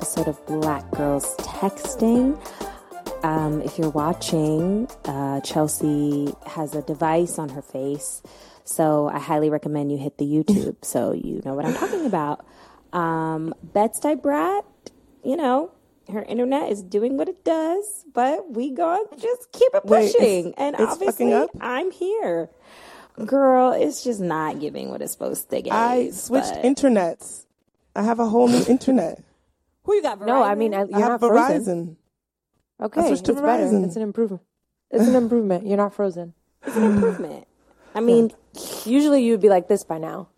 Episode of Black Girls Texting. Um, if you're watching, uh, Chelsea has a device on her face, so I highly recommend you hit the YouTube so you know what I'm talking about. Um, Bed-Stuy Brat, you know, her internet is doing what it does, but we going just keep it Wait, pushing. it's- and it's obviously? I'm here. Girl, it's just not giving what it's supposed to give. I switched but- internets. I have a whole new internet. Who you got? No, I mean, I- you're I not have frozen. Verizon. Okay, switched it's to better. It's an improvement. It's an improvement. You're not frozen. It's an improvement. I mean, Usually you would be like this by now.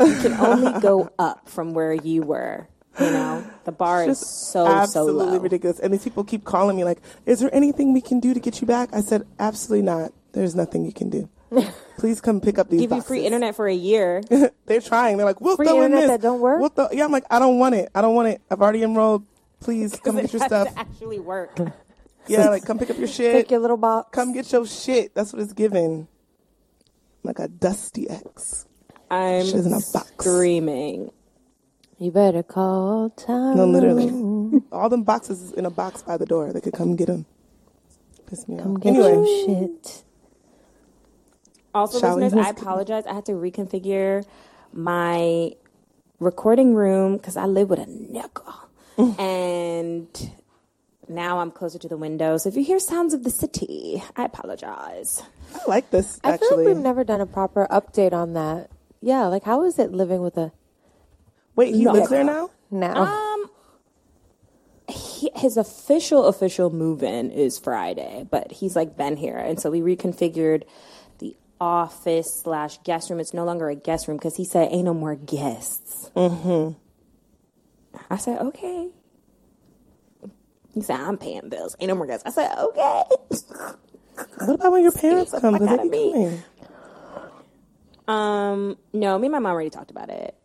you can only go up from where you were. You know, the bar is Just so so absolutely low. ridiculous. And these people keep calling me like, "Is there anything we can do to get you back?" I said, "Absolutely not. There's nothing you can do. Please come pick up these Give you free internet for a year. They're trying. They're like, "We'll Free throw in internet this. that don't work? We'll throw-" yeah, I'm like, I don't want it. I don't want it. I've already enrolled. Please come it get your has stuff. to actually work. Yeah, like come pick up your shit. Take your little box. come get your shit. That's what it's giving. Like a dusty X. I'm Shit is in a box. screaming. You better call time. No, literally. All them boxes is in a box by the door. They could come get them. Piss me Come off. get Anyway, your shit. Also, Shall listeners, I apologize. I had to reconfigure my recording room because I live with a nigga, and now I'm closer to the window. So if you hear sounds of the city, I apologize. I like this I feel like we've never done a proper update on that. Yeah, like how is it living with a Wait, he No. lives there now? now? Um, he, his official official move in is Friday, but he's like been here, and so we reconfigured the office slash guest room. It's no longer a guest room because he said ain't no more guests. Mm-hmm. I said okay. He said I'm paying bills. Ain't no more guests. I said okay. What about when your parents come? Because they be coming. Um, no, me and my mom already talked about it.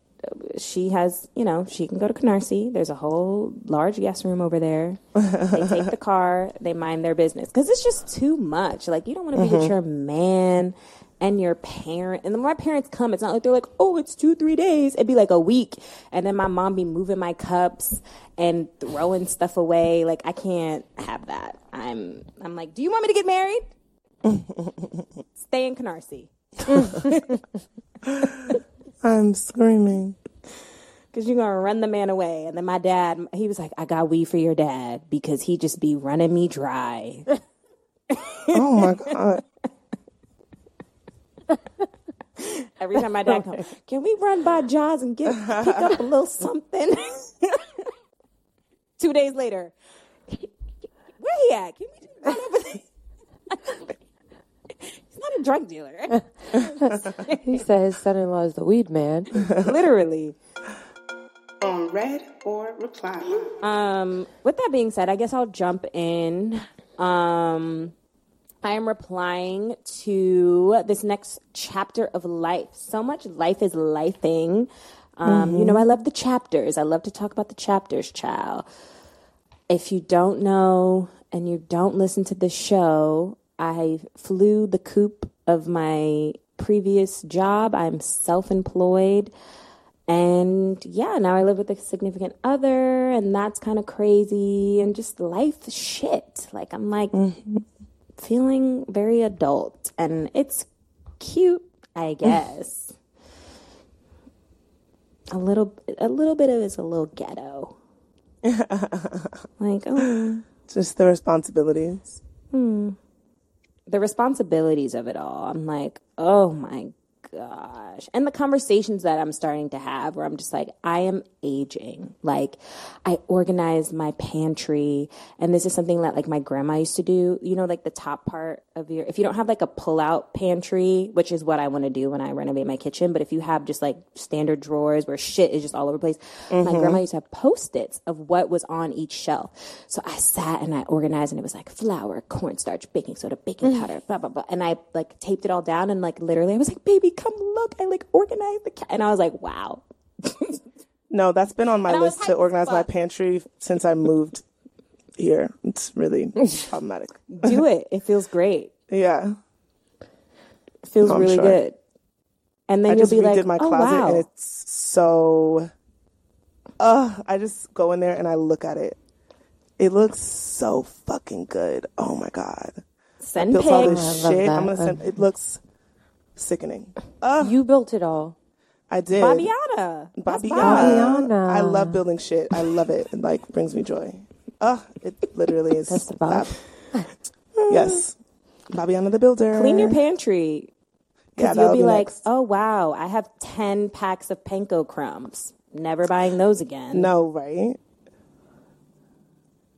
She has, you know, she can go to Canarsie. There's a whole large guest room over there. they take the car, they mind their business because it's just too much. Like you don't want to be with your man and your parent. And my parents come, it's not like they're like, oh, it's two, three days. It'd be like a week, and then my mom be moving my cups and throwing stuff away. Like I can't have that. I'm, I'm like, do you want me to get married? Stay in Canarsie. I'm screaming. Cause you're gonna run the man away. And then my dad, he was like, I got weed for your dad because he just be running me dry. Oh my god. Every time my dad comes, can we run by Jaws and get pick up a little something? Two days later, where he at? Can we just run over there? He's not a drug dealer. he said his son-in-law is the weed man. Literally. on red or reply. Um, with that being said, I guess I'll jump in. Um, I am replying to this next chapter of life. So much life is lifing. Um, You know, I love the chapters. I love to talk about the chapters, child. If you don't know and you don't listen to the show, I flew the coop of my previous job. I'm self employed. And yeah, now I live with a significant other, and that's kind of crazy. And just life shit. Like, I'm like feeling very adult, and it's cute, I guess. a little, a little bit of it's a little ghetto. like, oh, Just the responsibilities. Hmm. the responsibilities of it all. I'm like, oh my gosh. And the conversations that I'm starting to have where I'm just like, I am aging. Like, I organize my pantry. And this is something that like my grandma used to do. You know, like the top part of your, if you don't have like a pull out pantry, which is what I want to do when I renovate my kitchen, but if you have just like standard drawers where shit is just all over the place, my mm-hmm. grandma used to have post its of what was on each shelf. So I sat and I organized and it was like flour, cornstarch, baking soda, baking mm. powder, blah, blah, blah. And I like taped it all down and like literally I was like, baby, come look. I like organized the, ca-. and I was like, wow. No, that's been on my And list to organize my pantry since I moved here. It's really problematic. Do it. It feels great. Yeah. It feels I'm really sure. good. And then I you'll just be redid like, my oh, closet wow. and it's so uh I just go in there and I look at it. It looks so fucking good. Oh my god. Send Built all pics. this I love shit. that. I'm gonna send it looks sickening. You built it all. I did. Babiana. Babiana. Babiana. I love building shit. I love it. It like brings me joy. Uh, it literally is. That's the vibe. yes. Babiana the builder. Clean your pantry. Yeah, Because you'll that'll be, like, next. oh, wow, I have 10 packs of panko crumbs. Never buying those again. No, right?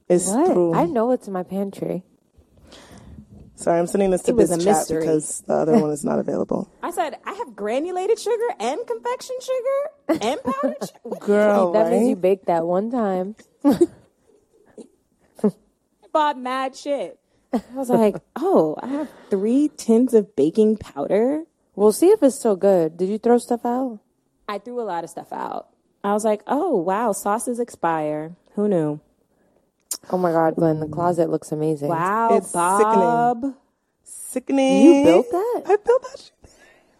It's What? true. I know what's in my pantry. Sorry, I'm sending this to It was Biz a chat mystery. because the other one is not available. I said, I have granulated sugar and confection sugar and powdered sugar. Girl, that means you baked that one time. I bought mad shit. I was like, oh, I have three tins of baking powder. We'll see if it's still good. Did you throw stuff out? I threw a lot of stuff out. I was like, oh, wow, sauces expire. Who knew? Oh my God, Glynn, the mm. closet looks amazing. Wow, It's Bob. Sickening. You built that? I built that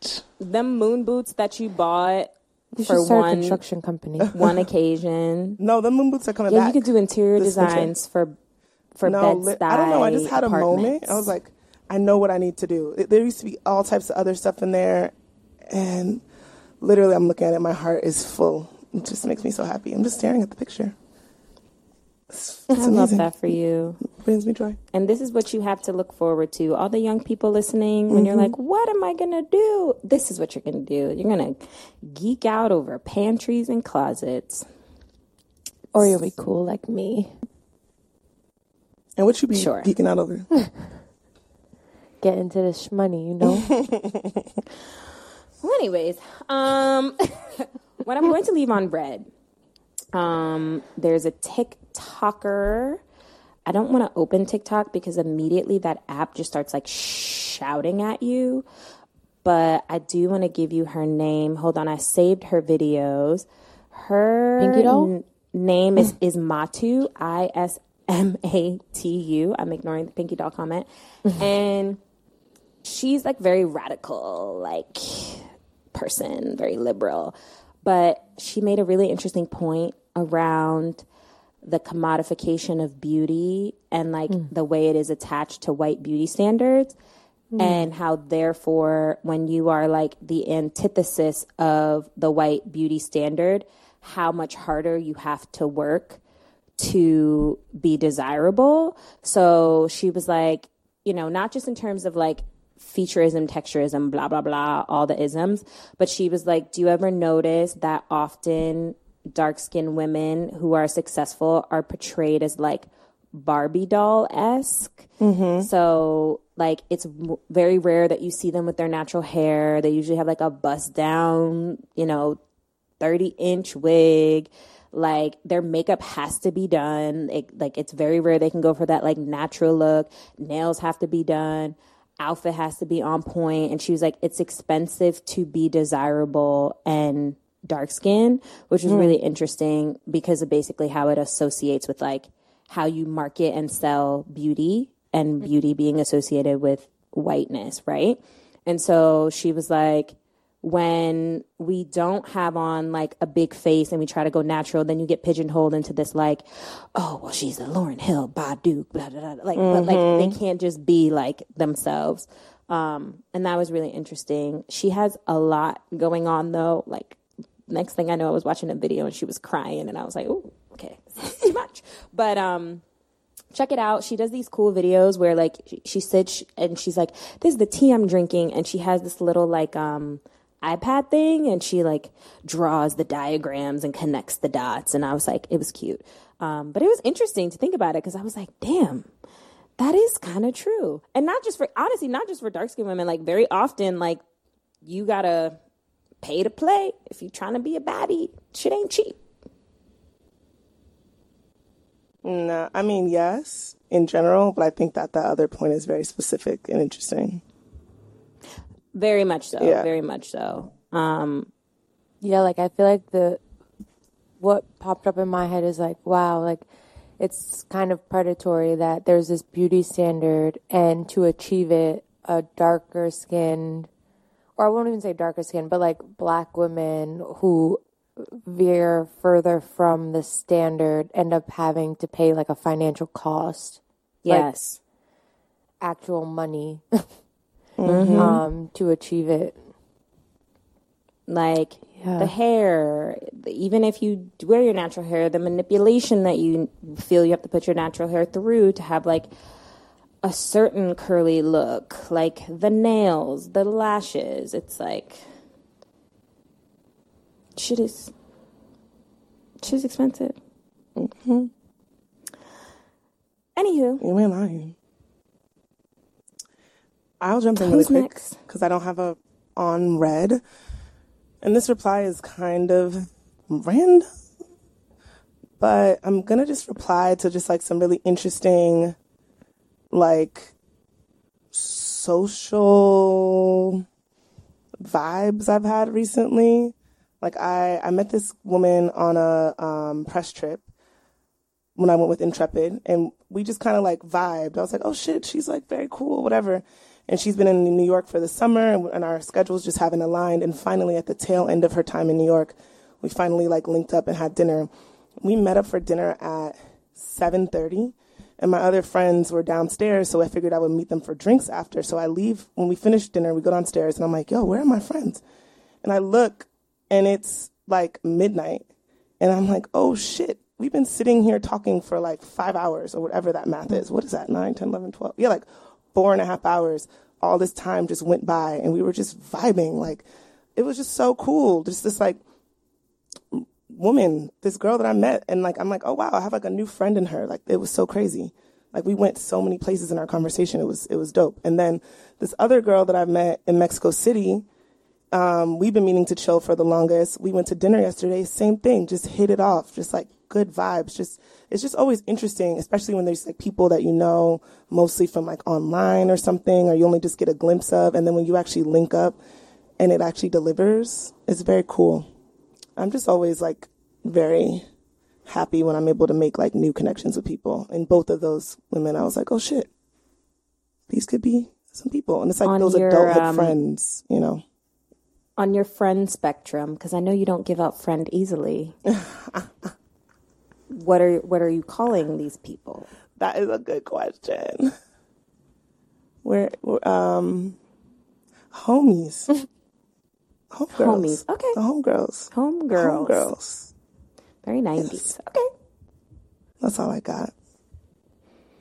shit. Them moon boots that you bought You for should start a one construction company. one occasion. No, the moon boots are coming Yeah, back. you could do interior this winter. designs for for no, bed li- I don't know. I just had a moment. I was like, I know what I need to do. It- there used to be all types of other stuff in there, and literally, I'm looking at it. My heart is full. It just makes me so happy. I'm just staring at the picture. It's, I love that for you. brings me joy. And this is what you have to look forward to. All the young people listening, when you're Mm-hmm. like, what am I going to do? This is what you're going to do. You're going to geek out over pantries and closets. or you'll be cool like me. And what you be Sure. geeking out over? Get into this shmoney, you know? Well, anyways, um, what I'm going to leave on bread, um, there's a TikToker. I don't want to open TikTok because immediately that app just starts like shouting at you. But I do want to give you her name. Hold on, I saved her videos. Her n- name is Ismatu. I S M A T U. I'm ignoring the Pinky doll comment, and she's like very radical, like person, very liberal. But she made a really interesting point around the commodification of beauty and like mm. the way it is attached to white beauty standards mm. and how therefore when you are like the antithesis of the white beauty standard how much harder you have to work to be desirable. So she was like, you know, not just in terms of like featureism, texturism, blah, blah, blah, all the isms, but she was like, do you ever notice that often dark skinned women who are successful are portrayed as like Barbie doll esque? Mm-hmm. So, like, it's m- very rare that you see them with their natural hair. They usually have like a bust down, you know, 30 inch wig. Like their makeup has to be done. It, like it's very rare they can go for that like natural look. Nails have to be done. Outfit has to be on point. And she was like it's expensive to be desirable and dark skin which was hmm. really interesting because of basically how it associates with like how you market and sell beauty and mm-hmm. beauty being associated with whiteness right and so she was like when we don't have on like a big face and we try to go natural, then you get pigeonholed into this like, oh, well, she's a Lauryn Hill, Badu, blah, blah, blah. Like, but like they mm-hmm. can't just be like themselves. Um, and that was really interesting. She has a lot going on though. Like, next thing I know, I was watching a video and she was crying, and I was like, oh, okay, too much. But, um, check it out. She does these cool videos where like she, she sits and she's like, "This is the tea I'm drinking," and she has this little like um iPad thing and she like draws the diagrams and connects the dots. And I was like, it was cute. Um, but it was interesting to think about it because I was like, damn, that is kind of true. And not just for, honestly, not just for dark skinned women. Like, very often, like, you gotta pay to play if you're trying to be a baddie. Shit ain't cheap. No, I mean, yes, in general, but I think that the other point is very specific and interesting. Very much so. Yeah. Very much so. Um, Yeah, like I feel like the what popped up in my head is like, wow, like it's kind of predatory that there's this beauty standard and to achieve it, a darker skinned or I won't even say darker skin, but like black women who veer further from the standard end up having to pay like a financial cost, yes. actual money um, to achieve it. like Yeah. the hair even if you wear your natural hair the manipulation that you feel you have to put your natural hair through to have like a certain curly look like the nails the lashes. It's like shit is shit is expensive. Mm-hmm. anywho. You ain't lying. I'll jump in really quick because I don't have a on red, and this reply is kind of random, but I'm gonna just reply to just like some really interesting, like social vibes I've had recently. Like I, I met this woman on a um, press trip when I went with Intrepid, and we just kind of like vibed. I was like, oh shit, she's like very cool, whatever. And she's been in New York for the summer, and, and our schedules just haven't aligned. And finally, at the tail end of her time in New York, we finally like linked up and had dinner. We met up for dinner at 7:30, and my other friends were downstairs, so I figured I would meet them for drinks after. So I leave when we finish dinner. We go downstairs, and I'm like, yo, where are my friends? And I look, and it's like midnight. And I'm like, oh shit, we've been sitting here talking for like five hours or whatever that math is. What is that? 9, 10, 11, 12? Yeah, like four and a half hours. All this time just went by and we were just vibing. Like, it was just so cool. Just this like woman, this girl that I met. And like, I'm like, oh wow, I have like a new friend in her. Like, it was so crazy. Like, we went so many places in our conversation. It was, it was dope. And then this other girl that I met in Mexico City, um, we've been meaning to chill for the longest. We went to dinner yesterday, same thing, just hit it off, just like good vibes. Just it's just always interesting, especially when there's like people that you know mostly from like online or something, or you only just get a glimpse of, and then when you actually link up and it actually delivers, it's very cool. I'm just always like very happy when I'm able to make like new connections with people. And both of those women, I was like, oh shit, these could be some people, and it's like On those your, adulthood um, friends, you know. on your friend spectrum because i know you don't give up friend easily what are what are you calling these people That is a good question. We're, we're um homies. Homegirls. Homies, okay. The homegirls. homegirls Homegirls. very 90s okay That's all I got.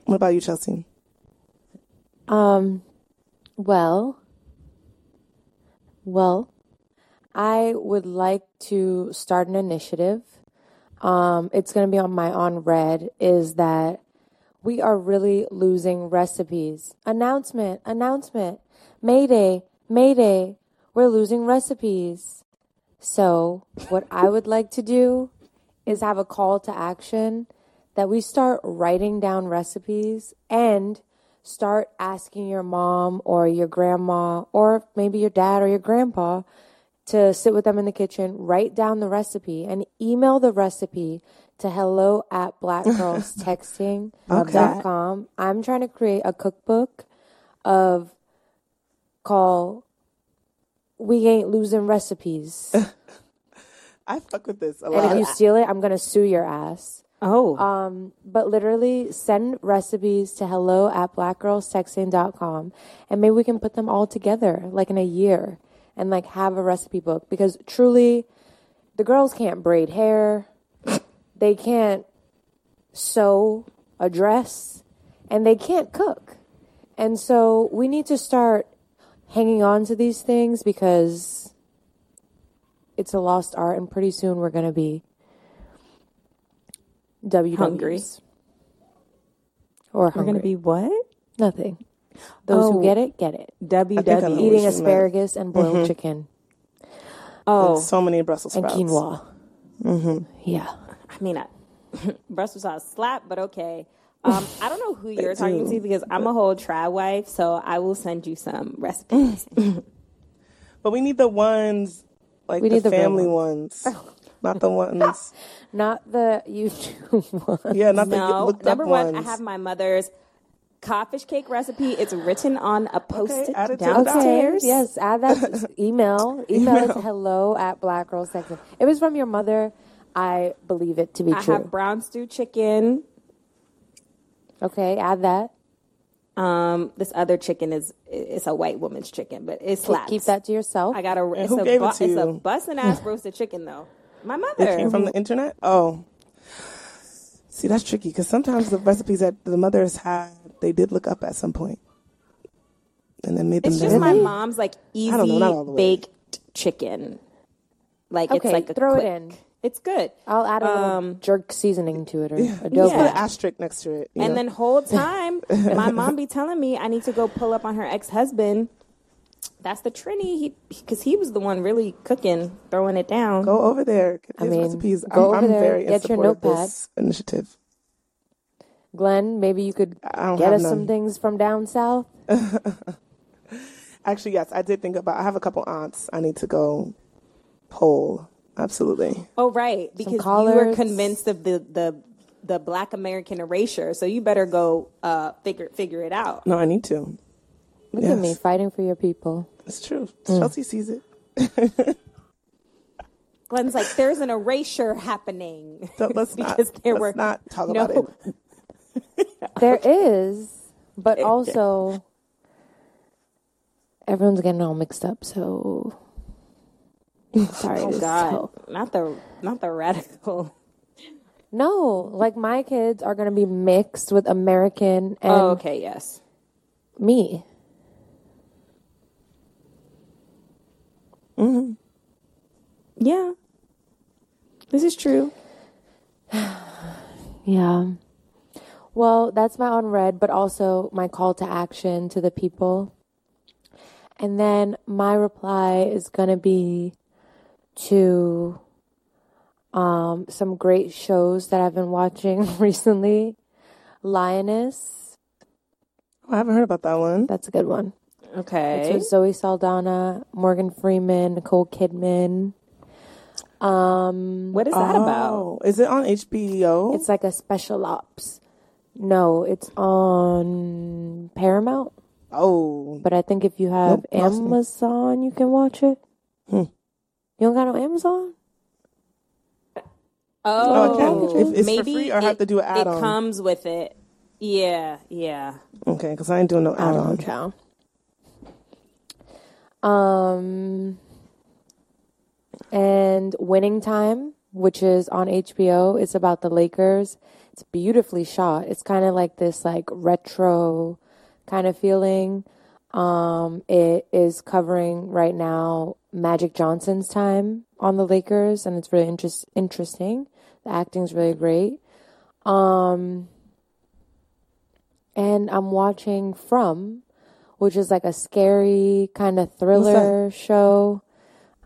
What about you, Chelsea? Um, well, well, I would like to start an initiative. Um, it's going to be on my on red. Is that we are really losing recipes? Announcement! Announcement! Mayday! Mayday! We're losing recipes. So, what I would like to do is have a call to action that we start writing down recipes and start asking your mom or your grandma or maybe your dad or your grandpa to sit with them in the kitchen, write down the recipe, and email the recipe to hello at blackgirlstexting.com. I'm trying to create a cookbook of call We Ain't Losing Recipes. I fuck with this a and if you steal it, I'm going to sue your ass. oh Um, but literally send recipes to hello at blackgirlstexting.com and maybe we can put them all together like in a year and like have a recipe book because truly the girls can't braid hair. they can't sew a dress and they can't cook. And so we need to start hanging on to these things because it's a lost art, and pretty soon we're gonna be WWs. Hungry. or We're gonna be what? nothing. Those Oh. who get it, get it. WW. Eating asparagus and boiled chicken Oh, And so many Brussels sprouts. and quinoa. Mm-hmm. Yeah. I mean, I, Brussels sprouts slap, but okay. Um, I don't know who you're talking do. to because I'm a whole try wife, so I will send you some recipes. But we need the ones like We the need the family one. ones, not the ones. Not the YouTube one. Yeah, not the no, looked number up one, ones. I have my mother's codfish cake recipe. It's written on a post-it add it to Okay. downstairs. Yes, add that to email. Email it to hello at Black Girls Texting. It was from your mother, I believe it to be I true. I have brown stew chicken. Okay, add that. Um, this other chicken is it's a white woman's chicken, but it Keep, slaps. keep that to yourself. I got a it's who a gave it bu- to it's a busting ass roasted chicken though. My mother. It mother. came from the internet. Oh, see, that's tricky because sometimes the recipes that the mothers had, they did look up at some point, and then made them. It's just their my own. mom's like easy don't know, not all the way. baked chicken. Like it's like a throw it in. It's good. I'll add a little Um, jerk seasoning to it or Just adobo. put an asterisk next to it. And know? then whole time, my mom be telling me I need to go pull up on her ex husband. That's the Trini, because he, was the one really cooking, throwing it down. go over there. Get I mean, recipes. go I'm, over I'm there, very in get your support of notepad. this initiative. Glynn, maybe you could get have us some things from down south. Actually, yes, I did think about. I have a couple aunts. I need to go poll. Absolutely. Oh, right, because you were convinced of the the the Black American erasure, so you better go uh, figure figure it out. No, I need to. Look Yes. at me fighting for your people. It's true. Mm. Chelsea sees it. Glynn's like, there's an erasure happening. So let's not. Because there let's were not talk no- about it. There is, but also everyone's getting all mixed up. So sorry. Oh God, tell- not the not the radical. No, like my kids are gonna be mixed with American and Oh, okay, yes. me. Hmm. Yeah. This is true. Yeah. Well, that's my on red, but also my call to action to the people. And then my reply is going to be to um, some great shows that I've been watching recently. Lioness, Oh, I haven't heard about that one. that's a good one. Okay. It's Okay. with Zoe Saldana, Morgan Freeman, Nicole Kidman. Um, What is that about? Oh, is it on HBO? It's like a special ops. No, it's on Paramount. oh, But I think if you have Nope, lost me. Amazon, you can watch it. Hmm. You don't got no Amazon? Oh, I. If it's for maybe free or I have to do an It add-on? It comes with it. Yeah, yeah. okay. Because I ain't doing no don't know, add-on. child. Um, and Winning Time, which is on HBO. It's about the Lakers. It's beautifully shot. It's kind of like this like retro kind of feeling. Um, it is covering right now Magic Johnson's time on the Lakers, and it's really interest- interesting. The acting's really great. Um, and I'm watching From, which is like a scary kind of thriller show.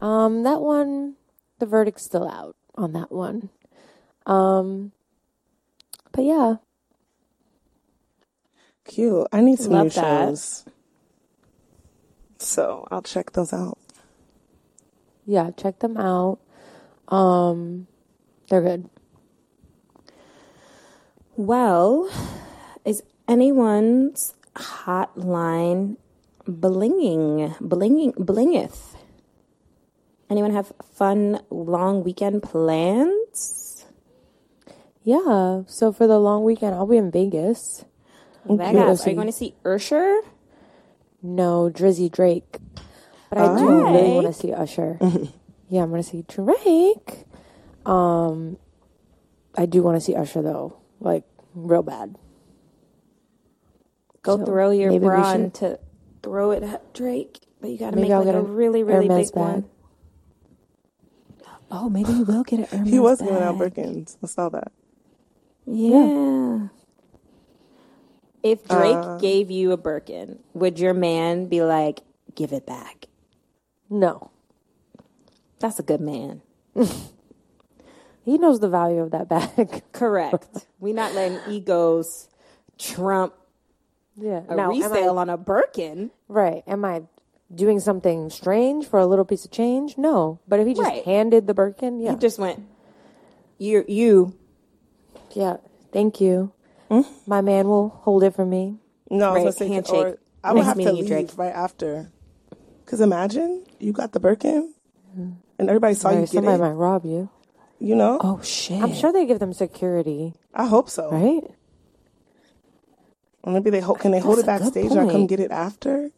Um, that one, the verdict's still out on that one. Um, but yeah, Cute. I need some Love new that. shows. So I'll check those out. yeah, check them out. Um, they're good. Well, is anyone's hotline blinging, blinging, blingeth? Anyone have fun long weekend plans? Yeah. So for the long weekend, I'll be in Vegas. Vegas. Are you going to see Usher? No, Drizzy Drake. But I do really want to see Usher. yeah, I'm going to see Drake. Um, I do want to see Usher though, like real bad. Go So, throw your maybe we bra should- into throw it at Drake, but you got to Maybe make I'll like get a really, really Hermes big one. Oh, maybe you will get an it. He was giving out Birkins. I saw that. Yeah. If Drake Uh. gave you a Birkin, would your man be like, "Give it back"? No. That's a good man. He knows the value of that bag. Correct. we not letting egos trump yeah. a Now, am I- resale on a Birkin. Right. Am I doing something strange for a little piece of change? No. But if he just Right. handed the Birkin, yeah. He just went, "You, you." yeah. Thank you. Mm-hmm. My man will hold it for me. No, I Right, was gonna say, handshake. or I would Next have to meeting, leave Drake. right after. Because imagine you got the Birkin, mm-hmm. and everybody saw you Right, get somebody it. might rob you. You know, Oh shit! I'm sure they give them security, I hope so. right? Or maybe they hold. Can they hold it That's a backstage and I come get it after?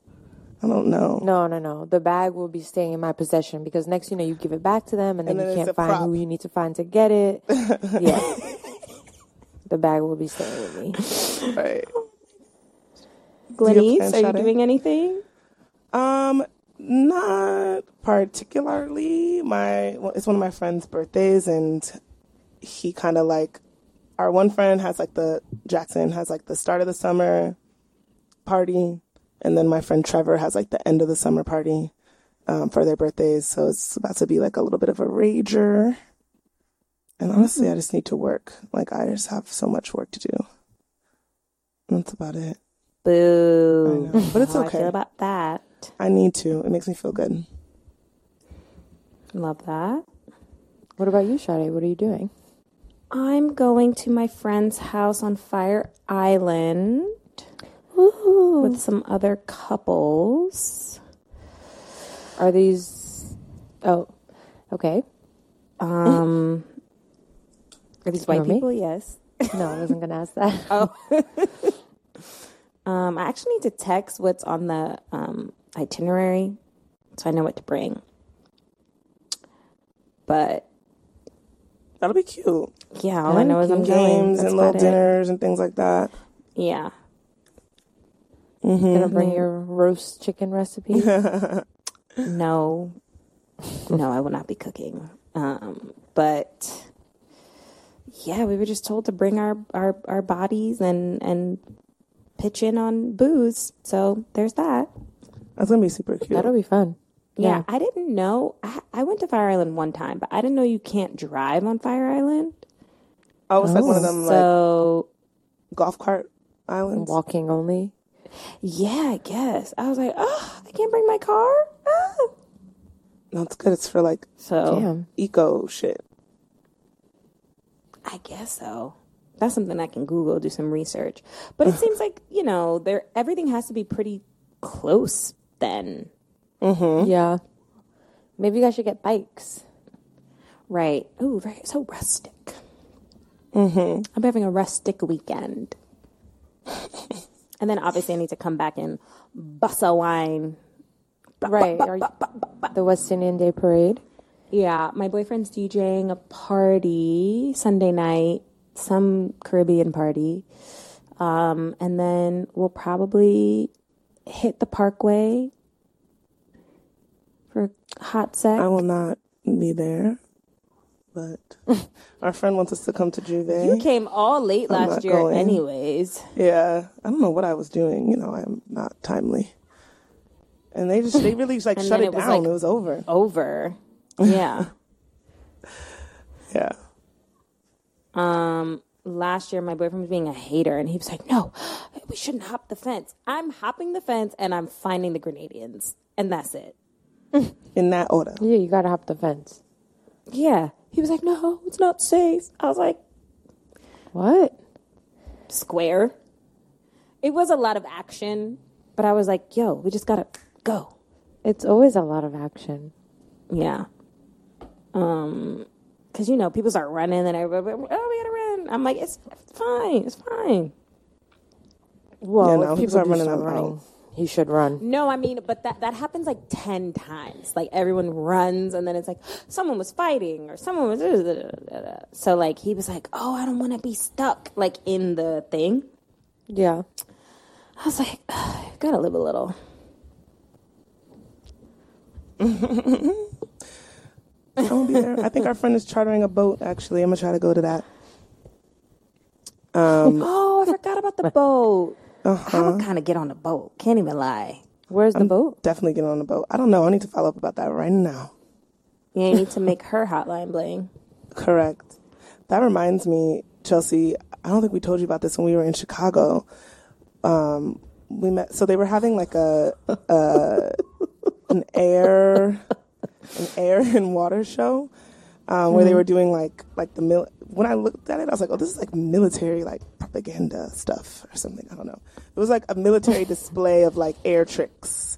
I don't know. No, no, no. The bag will be staying in my possession because next you know you give it back to them and then, And then you can't find prop. who you need to find to get it. yeah. The bag will be staying with me. Right. Glenise, plans, are you doing anything? Um, not particularly. My well, it's one of my friend's birthdays, and he kind of like our one friend has like the Jackson has like the start of the summer party, and then my friend Trevor has like the end of the summer party um, for their birthdays. So it's about to be like a little bit of a rager. And honestly, I just need to work. Like I just have so much work to do. That's about it. Boo. I know, but it's How I okay. feel about that. I need to. It makes me feel good. Love that. What about you, Sade? What are you doing? I'm going to my friend's house on Fire Island with some other couples. Are these? Oh, okay. Um, are these white know me? people? Yes. No, I wasn't gonna ask that. Oh. Um, I actually need to text what's on the um, itinerary so I know what to bring. But That'll be cute. yeah, all I know is I'm going. Games That's and little about it. dinners and things like that. Yeah. Gonna bring your roast chicken recipe. No, no, I will not be cooking. Um, but yeah, we were just told to bring our, our, our bodies and, and pitch in on booze. So there's that. That's gonna be super cute. That'll be fun. Yeah, I didn't know. I, I went to Fire Island one time, but I didn't know you can't drive on Fire Island. oh, it's like one of them like so golf cart islands. Walking only. yeah, I guess I was like, oh, I can't bring my car. Ah. No, it's good. It's for like So Damn. eco shit. I guess so. That's something I can Google, do some research. But it seems like you know, there everything has to be pretty close then, Yeah. Maybe you guys should get bikes. right? Oh, very so rustic. Mm-hmm. I'm having a rustic weekend, and then obviously I need to come back and bust a wine. Right. Are you- the West Indian Day Parade. Yeah, my boyfriend's DJing a party Sunday night, some Caribbean party. Um, and then we'll probably hit the parkway for a hot sex. I will not be there, but our friend wants us to come to J'ouvert. you came all late I'm last year, going. anyways. Yeah, I don't know what I was doing. You know, I'm not timely. And they just they really like shut it, it down. like- it was over. Over. Yeah. Yeah. um, last year, my boyfriend was being a hater, and he was like, "No, we shouldn't hop the fence." I'm hopping the fence, and I'm finding the Grenadians, and that's it. In that order. Yeah, you gotta hop the fence. Yeah. He was like, no, it's not safe. I was like, What? square. It was a lot of action, but I was like, yo, we just gotta go. It's always a lot of action. Yeah. Um, cause you know, people start running and everybody, oh, we gotta run. I'm like, it's fine. It's fine. Well, Yeah, no, people are running start running, he should run. No, I mean, but that, that happens like 10 times. Like everyone runs and then it's like someone was fighting or someone was, so like he was like, oh, I don't want to be stuck like in the thing. Yeah. I was like, gotta live a little. I won't be there. I think our friend is chartering a boat. Actually, I'm gonna try to go to that. Um, Oh, I forgot about the boat. I uh-huh. would kind of get on the boat. Can't even lie. Where's the boat? Definitely get on the boat. I don't know. I need to follow up about that right now. Yeah, you need to make her hotline bling. Correct. That reminds me, Chelsea. I don't think we told you about this when we were in Chicago. Um, we met. So they were having like a, a an air an air and water show um, where they were doing like like the mil. When I looked at it, I was like, oh, this is like military like propaganda stuff or something. I don't know. It was like a military display of like air tricks.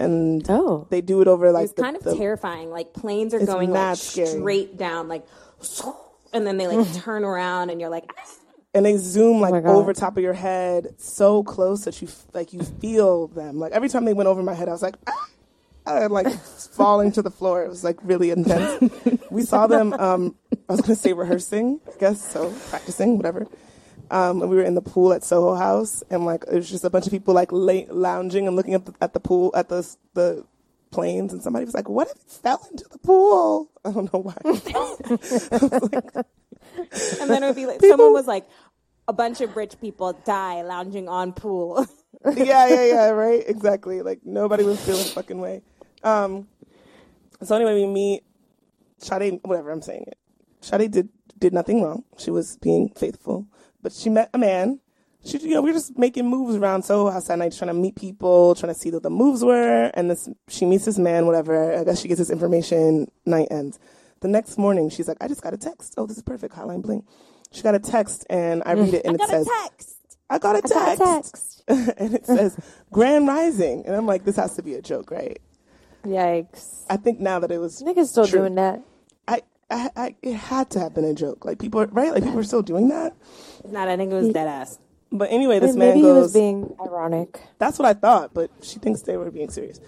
And Oh. they do it over like It's kind of the- terrifying. Like planes are going like scary. straight down, like, and then they like turn around, and you're like, "Ah." and they zoom like my God. over top of your head so close that you like you feel them. Like every time they went over my head, I was like, ah! Like falling to the floor. It was like really intense. we saw them. Um, I was gonna say rehearsing, I guess so, practicing, whatever. Um, and we were in the pool at Soho House, and like it was just a bunch of people like lay, lounging and looking at the, at the pool at the the planes, and somebody was like, "What if it fell into the pool?" I don't know why. and then it would be like someone was like, a bunch of rich people die lounging on pool. yeah, yeah, yeah, right? Exactly. Like nobody was feeling fucking way. Um so anyway, we meet Sade whatever I'm saying it. Sade did did nothing wrong. She was being faithful. But she met a man. She you know, we were just making moves around Soho House that night, trying to meet people, trying to see what the moves were, and this she meets this man, whatever. I guess she gets this information, night ends. The next morning she's like, I just got a text. Oh, this is perfect, hotline bling. She got a text and I read it and it got a says text. I got a got a text. and it says Grand Rising. And I'm like, this has to be a joke, right? Yikes. I think now that it was Niggas still true. doing that. I, I, I, it had to have been a joke. Like people, right? Like people are still doing that. Not, I think it was dead ass. But anyway, this man Maybe he was goes, being ironic. that's what I thought, but she thinks they were being serious.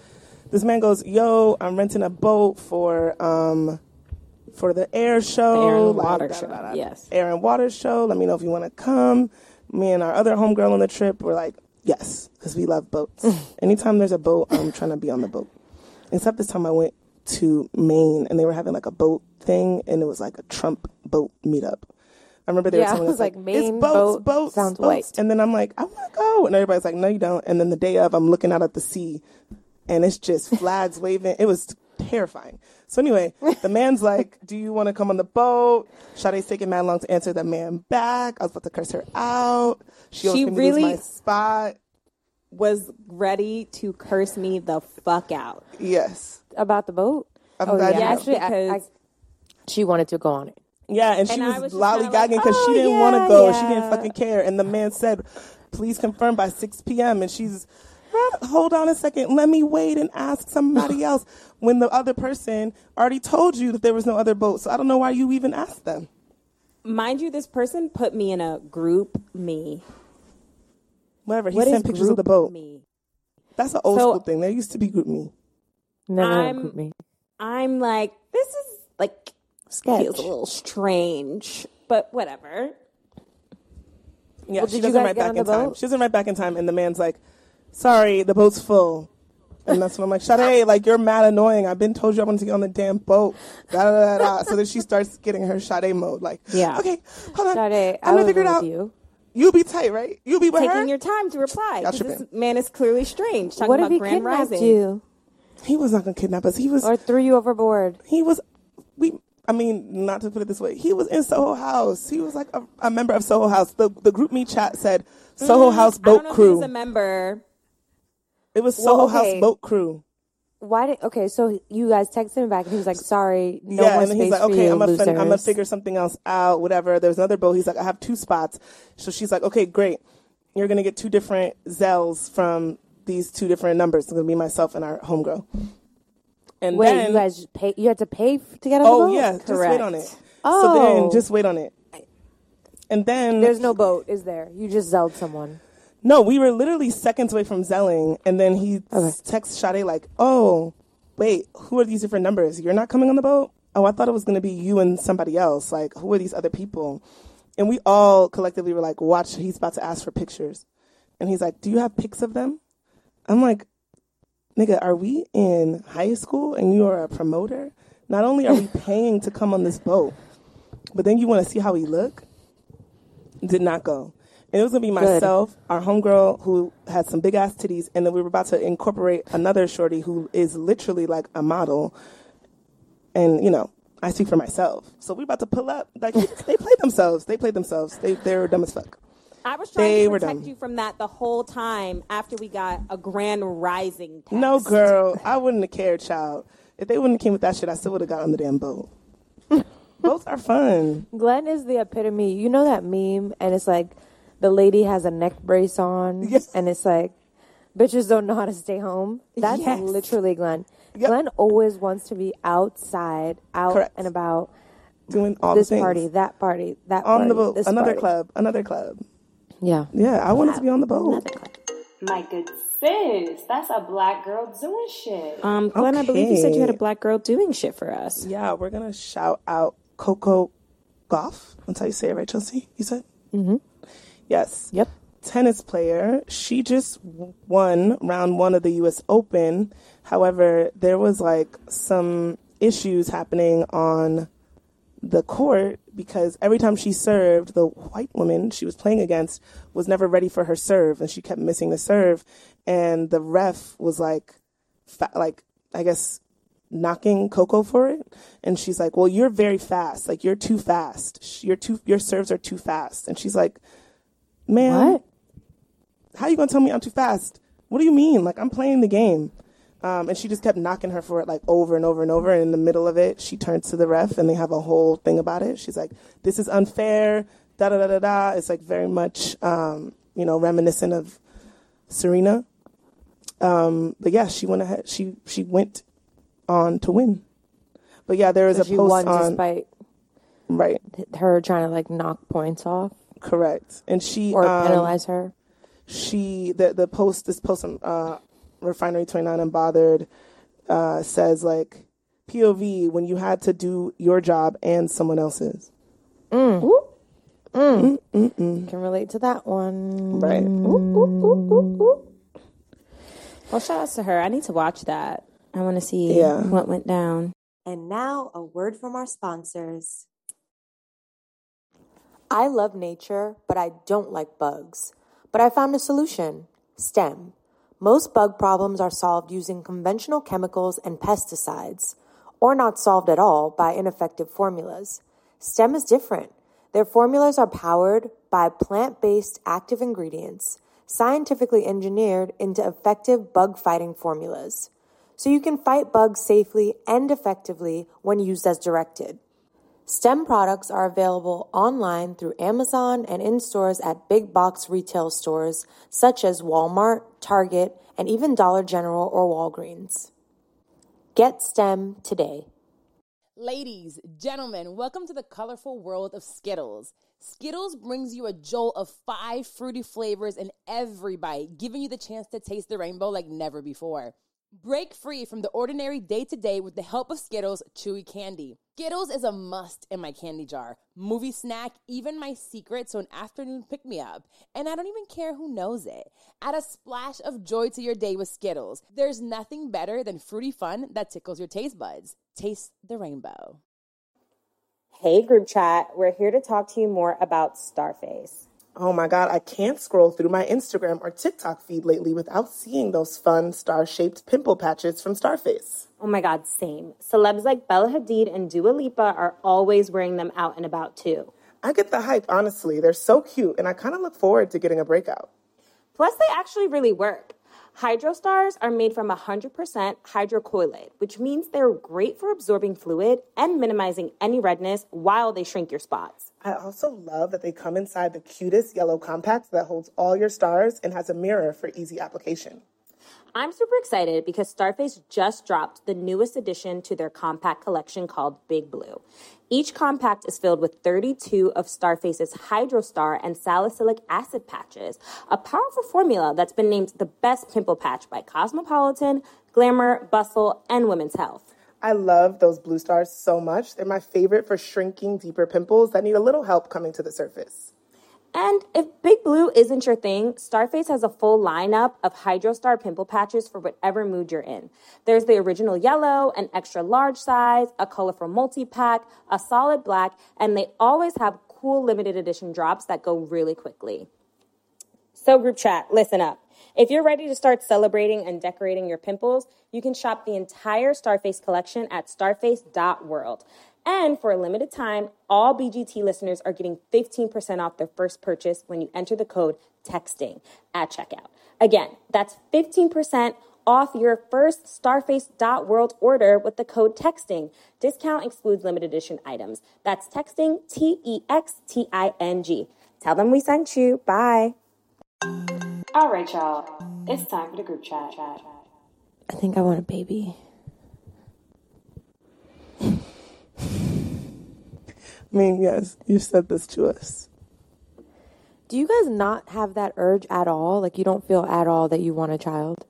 This man goes, yo, I'm renting a boat for, um, for the air show. air and like, water da, da, show, da, da. yes. Air and water show. Let me know if you want to come. Me and our other homegirl on the trip were like, yes, because we love boats. Anytime there's a boat, I'm trying to be on the boat. Except this time I went to Maine and they were having like a boat thing and it was like a Trump boat meetup. I remember they Yeah, were telling us was like, like, it's Maine boats, boat boats, sounds boats. white. And then I'm like, I want to go. And everybody's like, no, you don't. And then the day of, I'm looking out at the sea and it's just flags waving. It was terrifying. So anyway, the man's like, do you want to come on the boat? Sade's taking mad long to answer the man back. I was about to curse her out. She, She almost made me lose really- my spot. Was ready to curse me the fuck out. Yes. About the boat? I'm oh, glad yeah. you know. Actually, I, I, Because- she wanted to go on it. Yeah, and she And I was, was just kinda lollygagging like, because "Oh, she didn't yeah, want to go. She didn't fucking care. And the man said, please confirm by 6 p.m. And she's, "Uh, hold on a second. Let me wait and ask somebody else when the other person already told you that there was no other boat. So I don't know why you even asked them. Mind you, this person put me in a group me. Whatever. He What is sent pictures of the boat. me? That's an old So- school thing. There used to be GroupMe. Never had a I'm- GroupMe. I'm like, this is like Sketch. feels a little strange, but whatever. Yeah, Well, she did doesn't guys write back in the time. boat? She doesn't write back in time, and the man's like, "Sorry, the boat's full." And that's when I'm like, Sade, like you're mad annoying. I've been told you I wanted to get on the damn boat. Da, da, da, da. So then she starts getting her Sade mode, like, Yeah. okay, hold on, Sade, I I'm gonna figure it with out. you. You'll be tight, right? You'll be with Taking her. your time to reply. Y'all 'cause This tripping. man is clearly strange. Talking What if about he Grand kidnapped Rising. you he was not gonna kidnap us. He was. or threw you overboard? He was. We. I mean, not to put it this way, he was in Soho House. He was like a, a member of Soho House. The the GroupMe chat said Soho House Mm, I don't boat know if crew. he's a member. it was Well, Soho okay. House boat crew. Why did? Okay, so you guys texted him back, and he was like, "Sorry, no yeah, more and then space he's like, okay, you, I'm gonna, fin- I'm gonna figure something else out, whatever. There's another boat. He's like, I have two spots. So she's like, okay, great. You're gonna get two different Zells from these two different numbers. It's gonna be myself and our homegirl. And Wait, then, you guys pay? You had to pay to get on the oh boat? yeah, just wait Correct. on it. So Oh. then, just wait on it. And then, There's no boat, is there? You just zelled someone. No, we were literally seconds away from zelling, and then he Okay. texts Sade like, "Oh, wait, who are these different numbers? You're not coming on the boat? Oh, I thought it was gonna be you and somebody else. Like, who are these other people?" And we all collectively were like, "Watch, he's about to ask for pictures," and he's like, "Do you have pics of them?" I'm like, "Nigga, are we in high school and you are a promoter?" Not only are we paying to come on this boat, but then you want to see how we look? Did not go. And it was gonna be myself, our homegirl who had some big ass titties, and then we were about to incorporate another shorty who is literally like a model. And you know, I speak for myself, so we're about to pull up. Like they played themselves. They played themselves. They they're dumb as fuck. I was trying They to were protect dumb. you from that the whole time after we got a grand rising text. No, girl, I wouldn't have cared, child. If they wouldn't have came with that shit, I still would have got on the damn boat. Boats are fun. Glynn is the epitome. You know that meme, and it's like the lady has a neck brace on, Yes. and it's like bitches don't know how to stay home. That's Yes. literally Glynn. Yep. Glynn always wants to be outside, out Correct. and about. Doing all this the things. party, that party, that on party, the boat. this Another party. club. Another club. Yeah. Yeah, I wanted to be on the boat. My good sis, that's a black girl doing shit. Um, Glynn, I believe you said you had a black girl doing shit for us. Yeah, we're gonna shout out Coco Gauff. That's how you say it, right, Chelsea? You said. Mm-hmm. Yes. Yep. tennis player. She just won round one of the U.S. Open. However, there was like some issues happening on the court because every time she served, the white woman she was playing against was never ready for her serve, and she kept missing the serve. And the ref was like, fa- like I guess knocking Coco for it, and she's like, "Well, you're very fast. Like you're too fast. Sh- Your too your serves are too fast." And she's like, "Man, What? how you gonna tell me I'm too fast? What do you mean? Like I'm playing the game. Um, and she just kept knocking her for it like over and over and over. And in the middle of it, she turns to the ref and they have a whole thing about it. She's like, "This is unfair." Da da da da da. It's like very much, um, you know, reminiscent of Serena. Um, but yeah, she went ahead. She she went on to win. But yeah, there is So a she post won on despite right, her trying to like knock points off correct, and she or um, penalize her. she the the post this post on uh, refinery 29 unbothered uh, says like pov when you had to do your job and someone else's Mm. Ooh. Mm. Mm-mm-mm. Can relate to that one. right Well, shout outs to her. I need to watch that. I want to see Yeah. what went down. And now a word from our sponsors. I love nature, but I don't like bugs. But I found a solution STEM. Most bug problems are solved using conventional chemicals and pesticides, or not solved at all by ineffective formulas. STEM is different. Their formulas are powered by plant based active ingredients, scientifically engineered into effective bug fighting formulas so you can fight bugs safely and effectively when used as directed. STEM products are available online through Amazon and in stores at big box retail stores such as Walmart, Target, and even Dollar General or Walgreens. Get STEM today. Ladies, gentlemen, welcome to the colorful world of Skittles. Skittles brings you a jolt of five fruity flavors in every bite, giving you the chance to taste the rainbow like never before. Break free from the ordinary day to day with the help of Skittles Chewy Candy. Skittles is a must in my candy jar. Movie snack, even my secret, so an afternoon pick me up. And I don't even care who knows it. Add a splash of joy to your day with Skittles. There's nothing better than fruity fun that tickles your taste buds. Taste the rainbow. Hey, group chat. We're here to talk to you more about Starface. Oh my god i can't scroll through my instagram or tiktok feed lately without seeing those fun star-shaped pimple patches from starface Oh my god, same. Celebs like Bella Hadid and Dua Lipa are always wearing them out and about too. i get the hype honestly they're so cute and i kind of look forward to getting a breakout Plus, they actually really work. Hydro Stars are made from 100% hydrocolloid, which means they're great for absorbing fluid and minimizing any redness while they shrink your spots. I also love that they come inside the cutest yellow compact that holds all your stars and has a mirror for easy application. I'm super excited because Starface just dropped the newest addition to their compact collection called Big Blue. Each compact is filled with 32 of Starface's Hydrostar and salicylic acid patches, a powerful formula that's been named the best pimple patch by Cosmopolitan, Glamour, Bustle, and Women's Health. I love those blue stars so much. They're my favorite for shrinking deeper pimples that need a little help coming to the surface. And if Big Blue isn't your thing, Starface has a full lineup of Hydrostar pimple patches for whatever mood you're in. There's the original yellow, an extra large size, a colorful multi pack, a solid black, and they always have cool limited edition drops that go really quickly. So, group chat, listen up. If you're ready to start celebrating and decorating your pimples, you can shop the entire Starface collection at starface.world. And for a limited time, all BGT listeners are getting 15% off their first purchase when you enter the code TEXTING at checkout. Again, that's 15% off your first starface.world order with the code TEXTING. Discount excludes limited edition items. That's texting, T E X T I N G. Tell them we sent you. Bye. All right, y'all. It's time for the group chat. I think I want a baby. I mean, yes, you said this to us. Do you guys not have that urge at all? Like you don't feel at all that you want a child?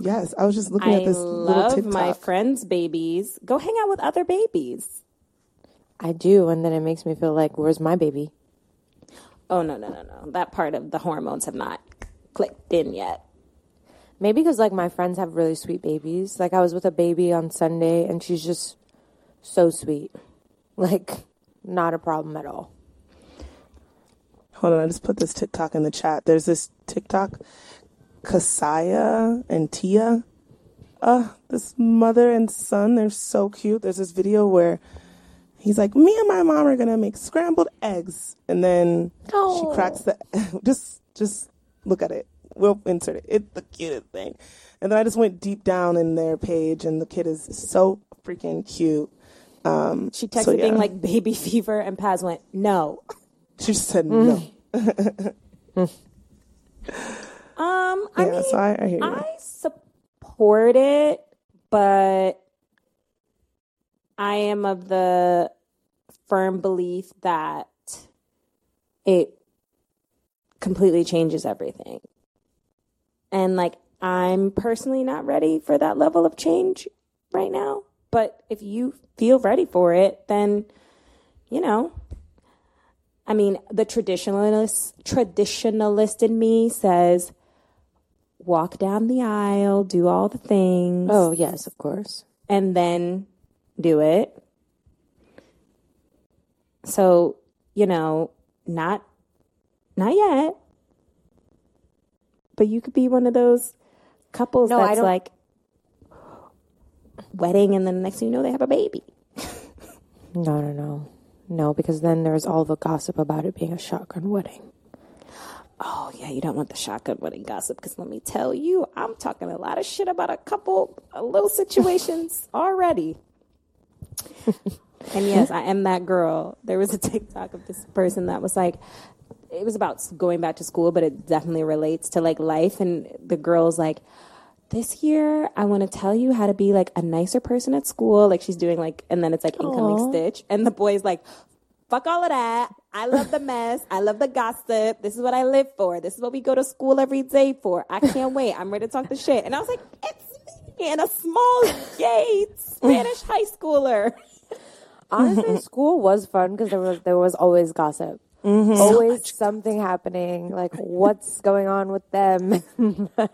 Yes, I was just looking I at this little love TikTok. my friends' babies. Go hang out with other babies. I do, and then it makes me feel like, where's my baby? Oh, no, no, no, no. That part of the hormones have not clicked in yet. Maybe because like my friends have really sweet babies. Like I was with a baby on Sunday, and she's just so sweet. Like not a problem at all. Hold on, I just put this TikTok in the chat. There's this TikTok, Kasaya and Tia. Uh, this mother and son, they're so cute. There's this video where he's like, Me and my mom are gonna make scrambled eggs. And then she cracks the just just look at it. We'll insert it. It's the cutest thing. And then I just went deep down in their page and the kid is so freaking cute. Um She texted so, being like baby fever, and Paz went, no. she said no. Um, I Yeah, mean, so I- I. I support it, but I am of the firm belief that it completely changes everything. And like, I'm personally not ready for that level of change right now. But if you feel ready for it, then, you know, I mean, the traditionalist traditionalist in me says, walk down the aisle, do all the things, Oh yes, of course. and then do it. So, you know, not not yet. But you could be one of those couples No, I that's don't- like wedding and then next thing you know they have a baby. No, no, no, no, because then there's all the gossip about it being a shotgun wedding. Oh yeah, you don't want the shotgun wedding gossip because let me tell you, I'm talking a lot of shit about a couple of little situations already. and yes, I am that girl. There was a TikTok of this person that was like, it was about going back to school, but it definitely relates to like life. And the girl's like, this year I want to tell you how to be like a nicer person at school. Like she's doing like, and then it's like incoming stitch, and the boy's like, fuck all of that. I love the mess. I love the gossip. This is what I live for. This is what we go to school every day for. I can't wait. I'm ready to talk the shit. And I was like, it's me and a small gay Spanish high schooler. Honestly, school was fun because there was there was always gossip. Mm-hmm. Always something happening. Like what's going on with them?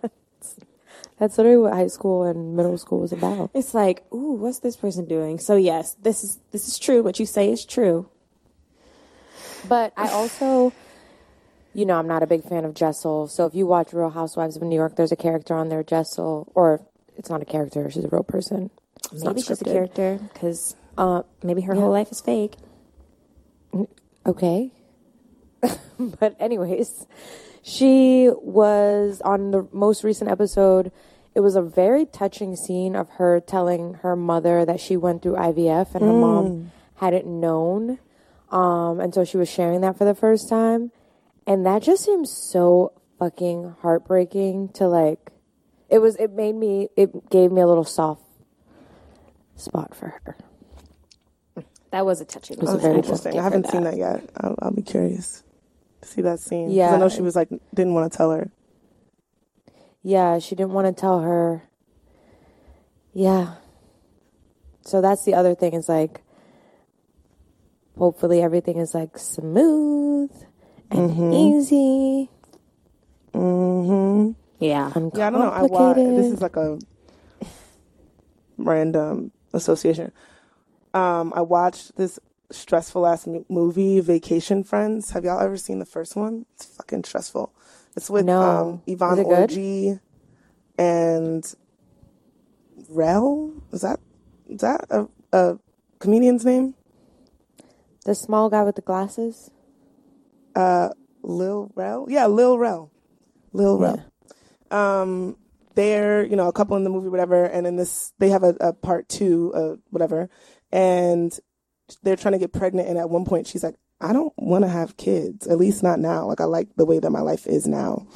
that's, literally what high school and middle school was about. It's like, ooh, what's this person doing? So yes, this is this is true. What you say is true. But I also, you know, I'm not a big fan of Jessel. So if you watch Real Housewives of New York, there's a character on there, Jessel, or it's not a character; she's a real person. It's Maybe she's a character because Uh, maybe her whole life is fake. Okay. but anyways, she was on the most recent episode. It was a very touching scene of her telling her mother that she went through IVF and her mom hadn't known. Um, and so she was sharing that for the first time. And that just seems so fucking heartbreaking to like it was it made me it gave me a little soft spot for her. That was a touching. was a very Interesting. I haven't seen that yet. I'll, I'll be curious to see that scene. Yeah. I know she was like didn't want to tell her. Yeah, she didn't want to tell her. Yeah. So that's the other thing is like hopefully everything is like smooth and easy. Mm-hmm. Yeah. Yeah, I don't know. I watch. This is like a random association. Um, I watched this stressful ass m- movie, Vacation Friends. Have y'all ever seen the first one? It's fucking stressful. It's with No. um, Yvonne Is it good? Orji and Rel. Is that is that a, a comedian's name? The small guy with the glasses. Uh, Lil Rel. Yeah, Lil Rel. Lil Rel. Um, they're you know a couple in the movie, whatever, and in this they have a, a part two, uh, whatever, and they're trying to get pregnant, and at one point she's like, I don't want to have kids, at least not now. Like I like the way that my life is now,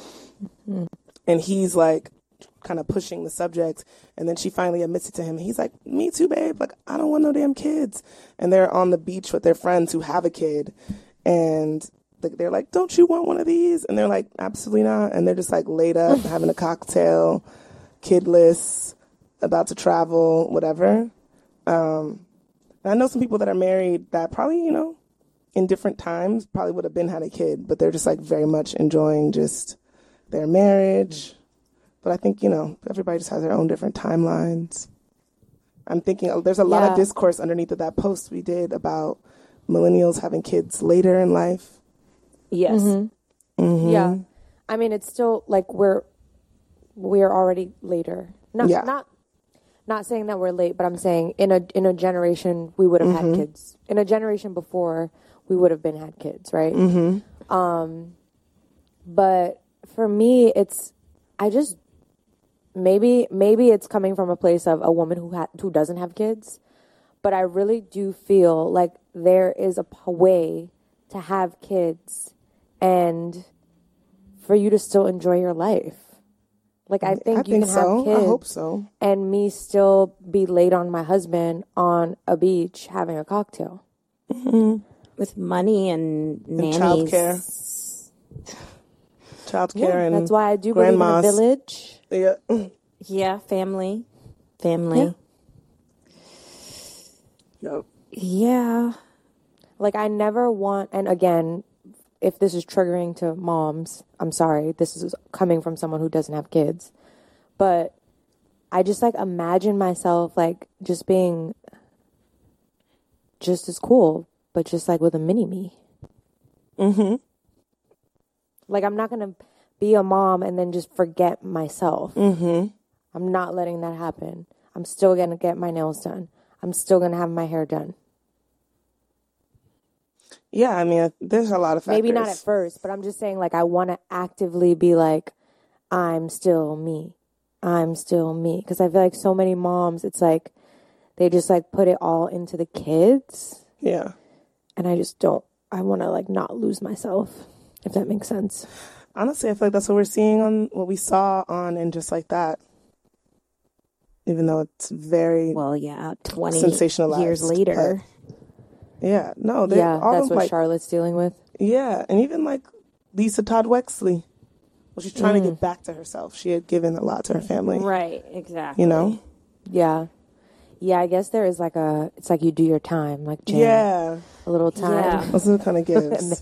and he's like kind of pushing the subject and then she finally admits it to him. He's like me too babe. Like i don't want no damn kids. And they're on the beach with their friends who have a kid and they're like don't you want one of these? And they're like absolutely not. And they're just like laid up having a cocktail kidless about to travel whatever. Um and i know some people that are married that probably you know in different times probably would have been had a kid but they're just like very much enjoying just their marriage but I think, you know, everybody just has their own different timelines. I'm thinking uh, there's a lot Yeah. of discourse underneath of that post we did about millennials having kids later in life. Yes. Mm-hmm. Yeah. I mean, it's still like we're we're already later. Not Yeah. not not saying that we're late, but I'm saying in a in a generation we would have Mm-hmm. had kids. In a generation before we would have been had kids, right? Mm-hmm. Um but for me it's I just maybe maybe it's coming from a place of a woman who ha- who doesn't have kids, but I really do feel like there is a p- way to have kids and for you to still enjoy your life. Like I mm, think I you think can so. have kids I hope so. and me still be laid on my husband on a beach having a cocktail. Mm-hmm. With money and nannies. childcare. Childcare and That's why I do believe in the village. Yeah. Yeah, family. Family. Yep. Yeah. Like I never want and again, if this is triggering to moms, I'm sorry. This is coming from someone who doesn't have kids. But I just like imagine myself like just being just as cool, but just like with a mini me. Mm-hmm. Like I'm not gonna be a mom and then just forget myself. Mm-hmm. I'm not letting that happen. I'm still gonna get my nails done. I'm still gonna have my hair done. Yeah, I mean, there's a lot of factors. Maybe not at first, but I'm just saying like I want to actively be like I'm still me. I'm still me because I feel like so many moms it's like they just like put it all into the kids Yeah. and I just don't I want to like not lose myself if that makes sense. Honestly, I feel like that's what we're seeing on what we saw on and just like that. Even though it's very Well, yeah, 20 Sensationalized, years later. Yeah, no, they yeah, all that's of what like Charlotte's dealing with. yeah, and even like Lisa Todd Wexley. Well, she's trying Mm. to get back to herself. She had given a lot to her family. Right, exactly. You know? Yeah. Yeah, I guess there is like a it's like you do your time, like Jen, Yeah. a little time. Yeah. That's what kind of gives. And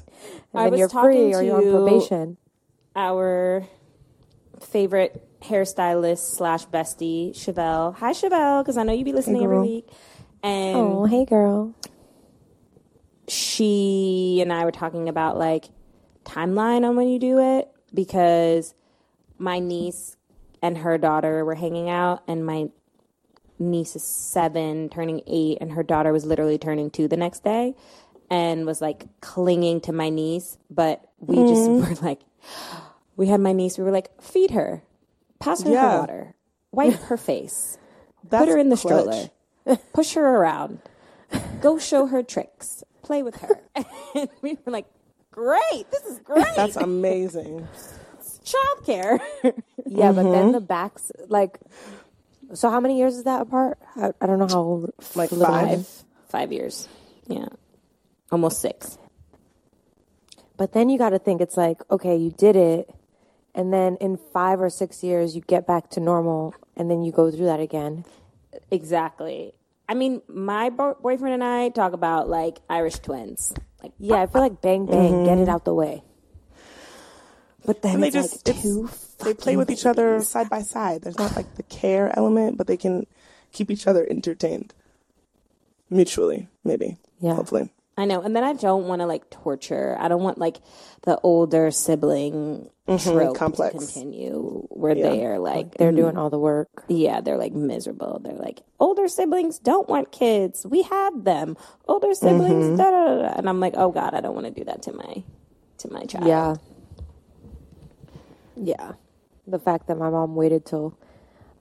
I then was you're free talking or you're on to- probation. Our favorite hairstylist slash bestie, Chevelle. Hi, Chevelle, because I know you be listening every week. And Oh, hey girl. She and I were talking about like timeline on when you do it because my niece and her daughter were hanging out and my niece is seven turning eight and her daughter was literally turning two the next day and was like clinging to my niece but we hmm. just were like we had my niece we were like feed her pass her Yeah. water wipe her face put her in the clutch. stroller push her around go show her tricks play with her and we were like great this is great That's amazing. childcare Yeah, but Mm-hmm. then the backs like. So how many years is that apart? I, I don't know how old. Like little five? five years yeah almost six But then you got to think it's like okay, you did it, and then in five or six years you get back to normal, and then you go through that again. exactly i mean my bo- boyfriend and i talk about like irish twins like Yeah, I feel like bang bang, get mm-hmm. it out the way. But then And they it's just like it's- two they play with each other side by side. There's not like the care element, but they can keep each other entertained mutually, maybe. Yeah. Hopefully. I know, and then I don't want to like torture. I don't want like the older sibling mm-hmm, trope complex. to continue, where Yeah. they are like They're doing all the work. Yeah, they're like miserable. They're like, older siblings don't want kids. We have them. Older siblings, mm-hmm. da, da, da, da. and I'm like, oh god, I don't want to do that to my to my child. Yeah. Yeah. The fact that my mom waited till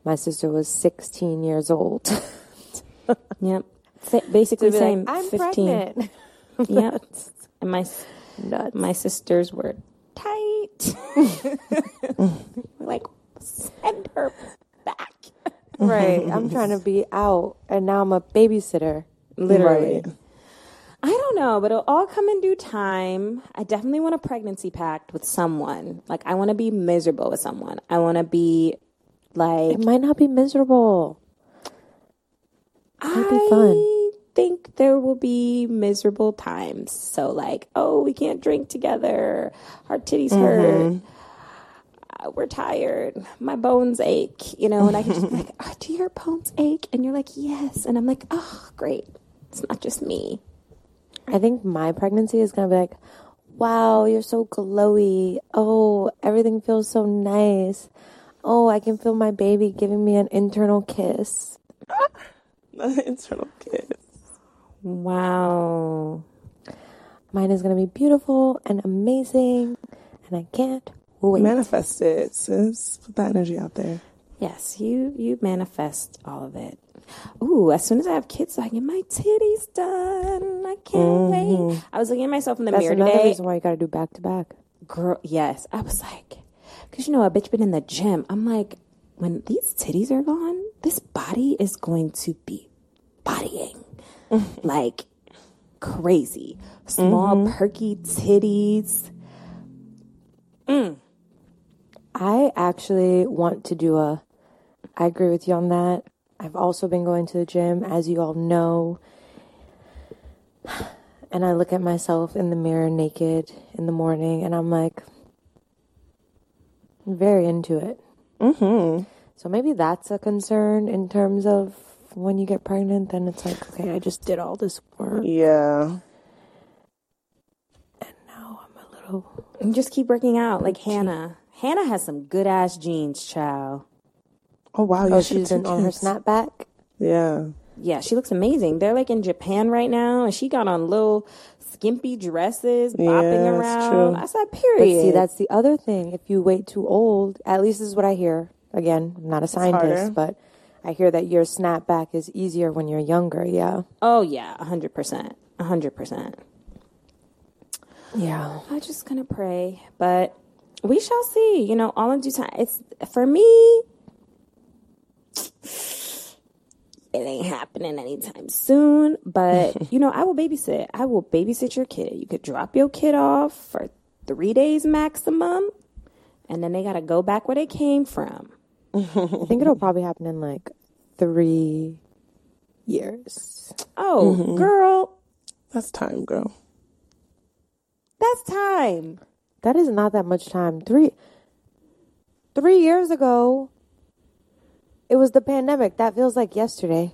my sister was 16 years old. yep. Basically same. like, I'm 15. pregnant. Yep. And my Nuts. my sisters were tight. like, send her back. right. I'm trying to be out, and now I'm a babysitter. Literally. I don't know, but it'll all come in due time. I definitely want a pregnancy pact with someone. Like, I want to be miserable with someone. I want to be like, It might not be miserable. I be fun. think there will be miserable times. So, like, oh, we can't drink together. Our titties hurt. Uh, we're tired. My bones ache. You know, and I can just be like, oh, do your bones ache? And you're like, yes. And I'm like, oh, great. It's not just me. I think my pregnancy is going to be like, wow, you're so glowy. Oh, everything feels so nice. Oh, I can feel my baby giving me an internal kiss. My internal kids. Wow. Mine is going to be beautiful and amazing, and I can't wait. Manifest it, sis. Put that energy out there. Yes, you you manifest all of it. Ooh, as soon as I have kids, I get my titties done. I can't mm-hmm. wait. I was looking at myself in the That's mirror another today. reason why you got to do back to back. Girl, yes, I was like, because you know, a bitch been in the gym. I'm like, when these titties are gone, this body is going to be bodying mm-hmm. like crazy. Small mm-hmm. perky titties. Mm. I actually want to do a. I agree with you on that. I've also been going to the gym, as you all know. And I look at myself in the mirror naked in the morning, and I'm like, very into it. Mm-hmm. So maybe that's a concern in terms of when you get pregnant. Then it's like, okay, I just did all this work. Yeah. And now I'm a little. And just keep working out like Hannah. Hannah has some good ass jeans, child. Oh wow. You Oh, have she's two been on her snapback. Yeah. Yeah, she looks amazing. They're like in Japan right now, and she got on little skimpy dresses, bopping Yeah, it's around. true. I said, But period. see, that's the other thing. If you wait too old, at least this is what I hear. Again, I'm not a scientist, but I hear that your snapback is easier when you're younger. Yeah. oh yeah, a hundred percent, a hundred percent. Yeah. I'm just gonna pray, but we shall see. You know, all in due time. It's for me. It ain't happening anytime soon, but you know, I will babysit. I will babysit your kid. You could drop your kid off for three days maximum, and then they gotta go back where they came from. I think it'll probably happen in like three years. Oh, mm-hmm. girl, That's time, girl. that's time. That is not that much time. Three three years ago it was the pandemic. That feels like yesterday.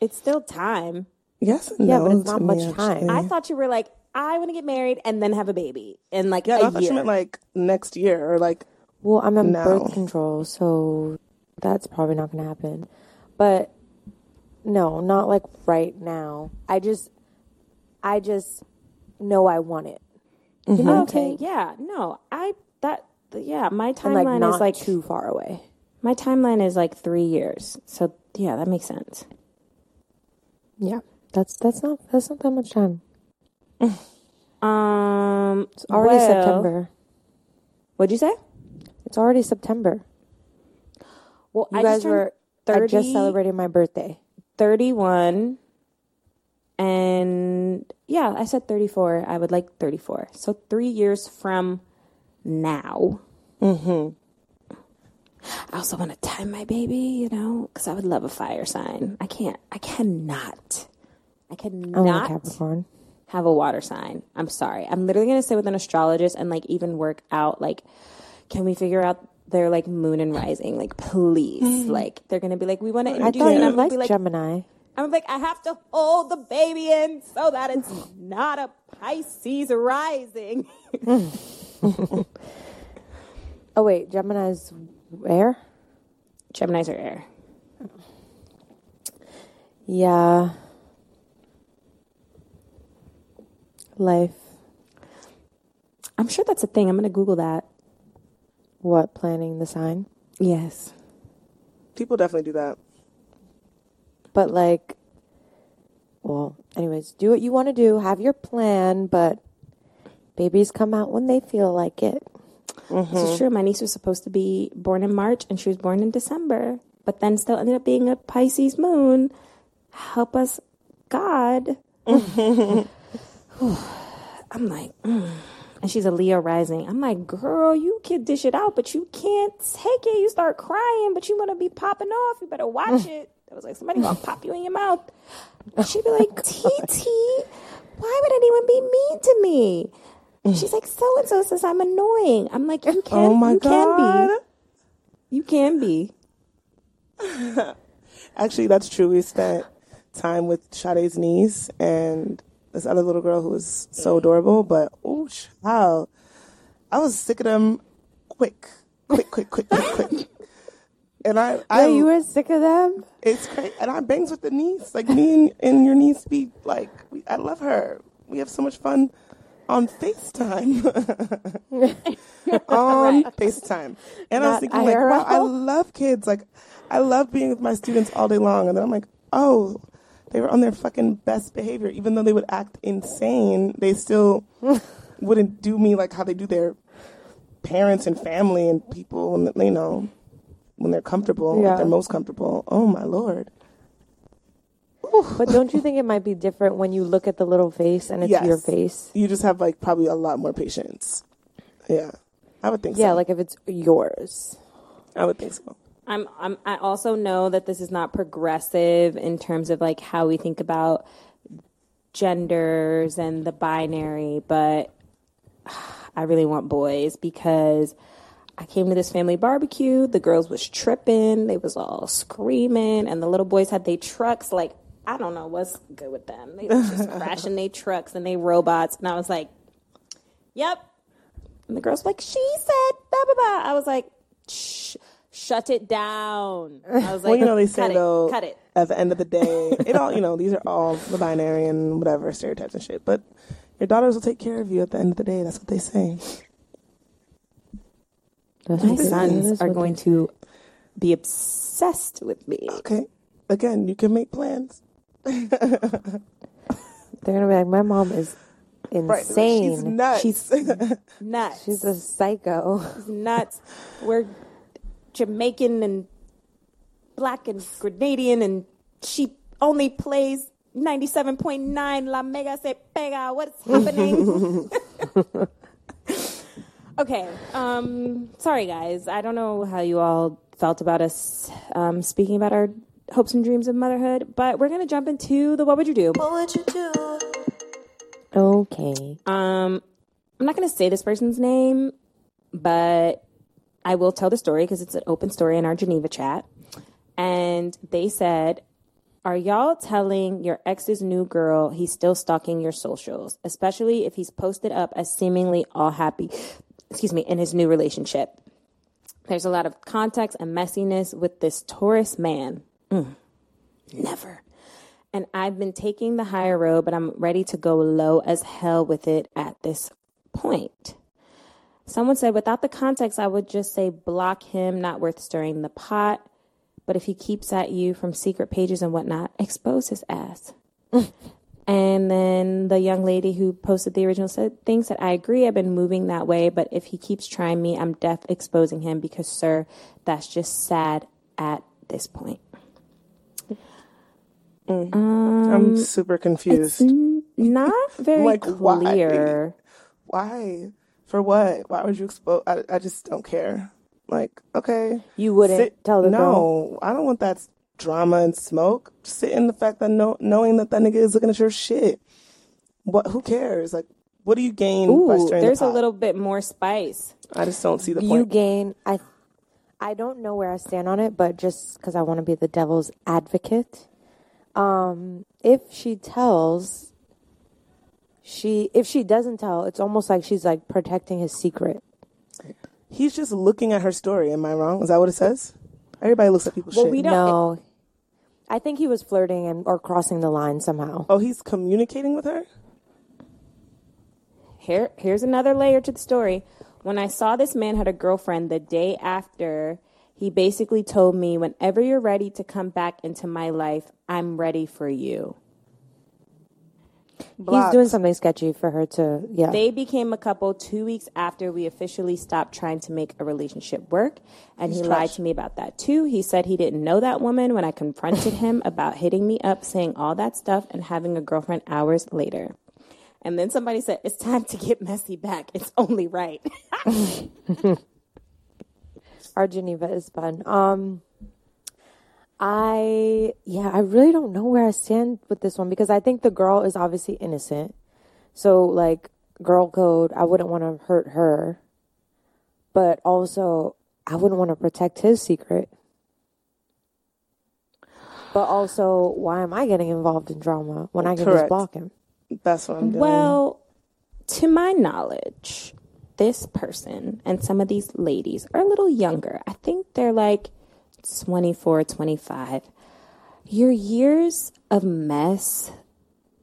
It's still time. Yes and Yeah, no but it's not much time. I thought you were like, I want to get married and then have a baby in like yeah, I thought year. you meant like next year or like Well, I'm on No. birth control, so that's probably not going to happen. But no, not like right now. I just, I just know I want it. You know, what I'm okay, yeah, no, I that yeah, my timeline like is like too far away. my timeline is like three years. So yeah, that makes sense. Yeah, that's that's not that's not that much time. Um, It's already well- September. What'd you say? It's already September. Well, You I guys just were. 30, I just celebrated my birthday. 31 and yeah, I said 34. I would like 34. So 3 years from now. Mhm. I also want to time my baby, you know, cuz I would love a fire sign. I can't I cannot. I cannot. I'm a Capricorn. have a water sign. I'm sorry. I'm literally gonna sit with an astrologist and like even work out like, can we figure out their like moon and rising? Like, please. Mm-hmm. Like, they're gonna be like, we want to I introduce thought you. And you I'm gonna liked be like, Gemini. I'm like, I have to hold the baby in so that it's not a Pisces rising. Oh wait, Gemini's air. Gemini's are air. Yeah. Life. I'm sure that's a thing. I'm gonna Google that. What planning the sign? Yes. People definitely do that. But like, well, anyways, do what you want to do. Have your plan, but babies come out when they feel like it. This is true. My niece was supposed to be born in March and she was born in December, but then still ended up being a Pisces moon. Help us, God. I'm like, mm. And she's a Leo rising. I'm like, girl, you can dish it out, but you can't take it. You start crying, but you want to be popping off. You better watch mm. it. I was like, somebody gonna pop you in your mouth. And she'd be like, TT, why would anyone be mean to me? She's like, so and so says I'm annoying. I'm like, you can, Oh my you god. can be, you can be. Actually, that's true. We spent time with Sade's niece and this other little girl who was so adorable. But oh, child, I was sick of them. Quick, quick, quick, quick, quick, quick. And I, I, Wait, you were sick of them? it's great. And I bangs with the niece. Like me and, and your niece be like, we, I love her. We have so much fun on FaceTime. on FaceTime. And I was Not thinking, like, IRL? wow, I love kids. Like, I love being with my students all day long. And then I'm like, oh, they were on their fucking best behavior. Even though they would act insane, they still wouldn't do me like how they do their parents and family and people. And, you know, when they're comfortable, Yeah. like they're most comfortable. Oh, my Lord. But don't you think it might be different when you look at the little face and it's Yes. your face? You just have like probably a lot more patience. Yeah, I would think Yeah, so. Yeah, like if it's yours. I would think so. I'm, I'm I also know that this is not progressive in terms of like how we think about genders and the binary, but I really want boys because I came to this family barbecue, the girls was tripping, they was all screaming, and the little boys had their trucks like I don't know what's good with them. They was just crashing their trucks and they robots, and I was like, "Yep." And the girls were like, "She said blah blah blah." I was like, Shh, "Shut it down." I was like, well, you know they say cut though, it, cut it." at the end of the day, it all you know these are all the binary and whatever stereotypes and shit. But your daughters will take care of you at the end of the day. That's what they say. That's My what they- that sons are going to be obsessed with me. Okay, again, you can make plans. they- They're gonna be like, my mom is Right? insane. She's nuts. She's nuts. She's a psycho. She's nuts. We're Jamaican and black and Grenadian, and she only plays 97.9 La Mega Se Pega. What's happening? okay. Um, sorry, guys. I don't know how you all felt about us um, speaking about our hopes and dreams of motherhood, but we're going to jump into the What Would You Do? What would you do? Okay. Um, I'm not going to say this person's name, but I will tell the story because it's an open story in our Geneva chat. And they said, Are y'all telling your ex's new girl he's still stalking your socials, especially if he's posted up as seemingly all happy, excuse me, in his new relationship? There's a lot of context and messiness with this Taurus man. Mm. Never. And I've been taking the higher road, but I'm ready to go low as hell with it at this point. Someone said, without the context, I would just say block him, not worth stirring the pot. But if he keeps at you from secret pages and whatnot, expose his ass. and then the young lady who posted the original said, thinks that I agree. I've been moving that way, but if he keeps trying me, I'm deaf exposing him because, sir, that's just sad at this point. I'm um, super confused. N- not very Like, why? clear. Why? For what? Why would you expose? I, I just don't care. Like, okay. You wouldn't Sit- tell the no, girl. I don't want that drama and smoke. Sit in the fact that know, knowing that that nigga is looking at your shit. What? Who cares? Like, what do you gain by Ooh, there's the a little bit more spice. I just don't see the point. you gain. I, I don't know where I stand on it, but just because I want to be the devil's advocate, um, if she tells, she if she doesn't tell, it's almost like she's like protecting his secret. He's just looking at her story. Am I wrong? Is that what it says? Everybody looks at people's Well, shit. we don't- No, I think he was flirting and or crossing the line somehow. oh, he's communicating with her. Here, here's another layer to the story. When I saw this man had a girlfriend the day after, he basically told me, "Whenever you're ready to come back into my life, I'm ready for you." He's doing something sketchy for her to. Yeah, They became a couple two weeks after we officially stopped trying to make a relationship work. And he lied to me about that too. He said he didn't know that woman when I confronted him about hitting me up, saying all that stuff, and having a girlfriend hours later. And then somebody said, It's time to get messy back. It's only right. our Geneva is fun. Um, I yeah, I really don't know where I stand with this one because I think the girl is obviously innocent. So like girl code, I wouldn't want to hurt her, but also I wouldn't want to protect his secret. But also, why am I getting involved in drama when I can Correct. just block him? That's what I'm doing. Well, to my knowledge, this person and some of these ladies are a little younger. I think they're like 24, 25. Your years of mess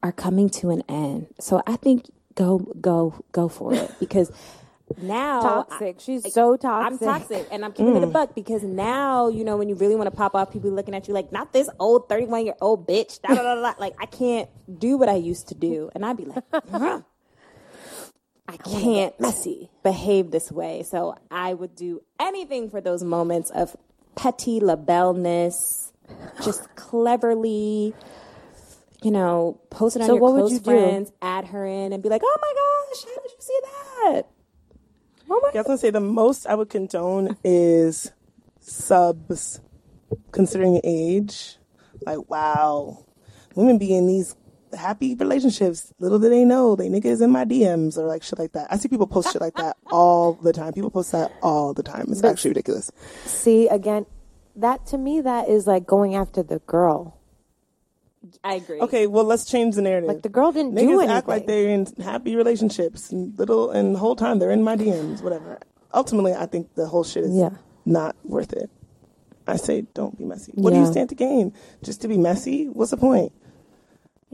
are coming to an end. So I think go go go for it because now Toxic. She's so toxic. I'm toxic. and I'm keeping it a mm. buck because now, you know, when you really want to pop off, people looking at you like, not this old 31 year old bitch. Da, da, da, da. Like, I can't do what I used to do. And I'd be like, huh. I can't messy. behave this way. So I would do anything for those moments of petty labelleness, just cleverly, you know, post it on So your what would close you do? friends, add her in, and be like, oh my gosh, how did you see that? Oh my Yeah, I was gonna say the most I would condone is subs, considering age. Like, wow, women be in these happy relationships. Little do they know, they niggas in my DMs or like shit like that. I see people post shit like that all the time. People post that all the time. It's actually ridiculous. See, again, that to me, that is like going after the girl. I agree. Okay, well, let's change the narrative. Like the girl didn't Niggas do anything. act like they're in happy relationships, and little, and the whole time they're in my DMs, whatever. Ultimately, I think the whole shit is Yeah. not worth it. I say, don't be messy. What do you stand to gain? Just to be messy? What's the point?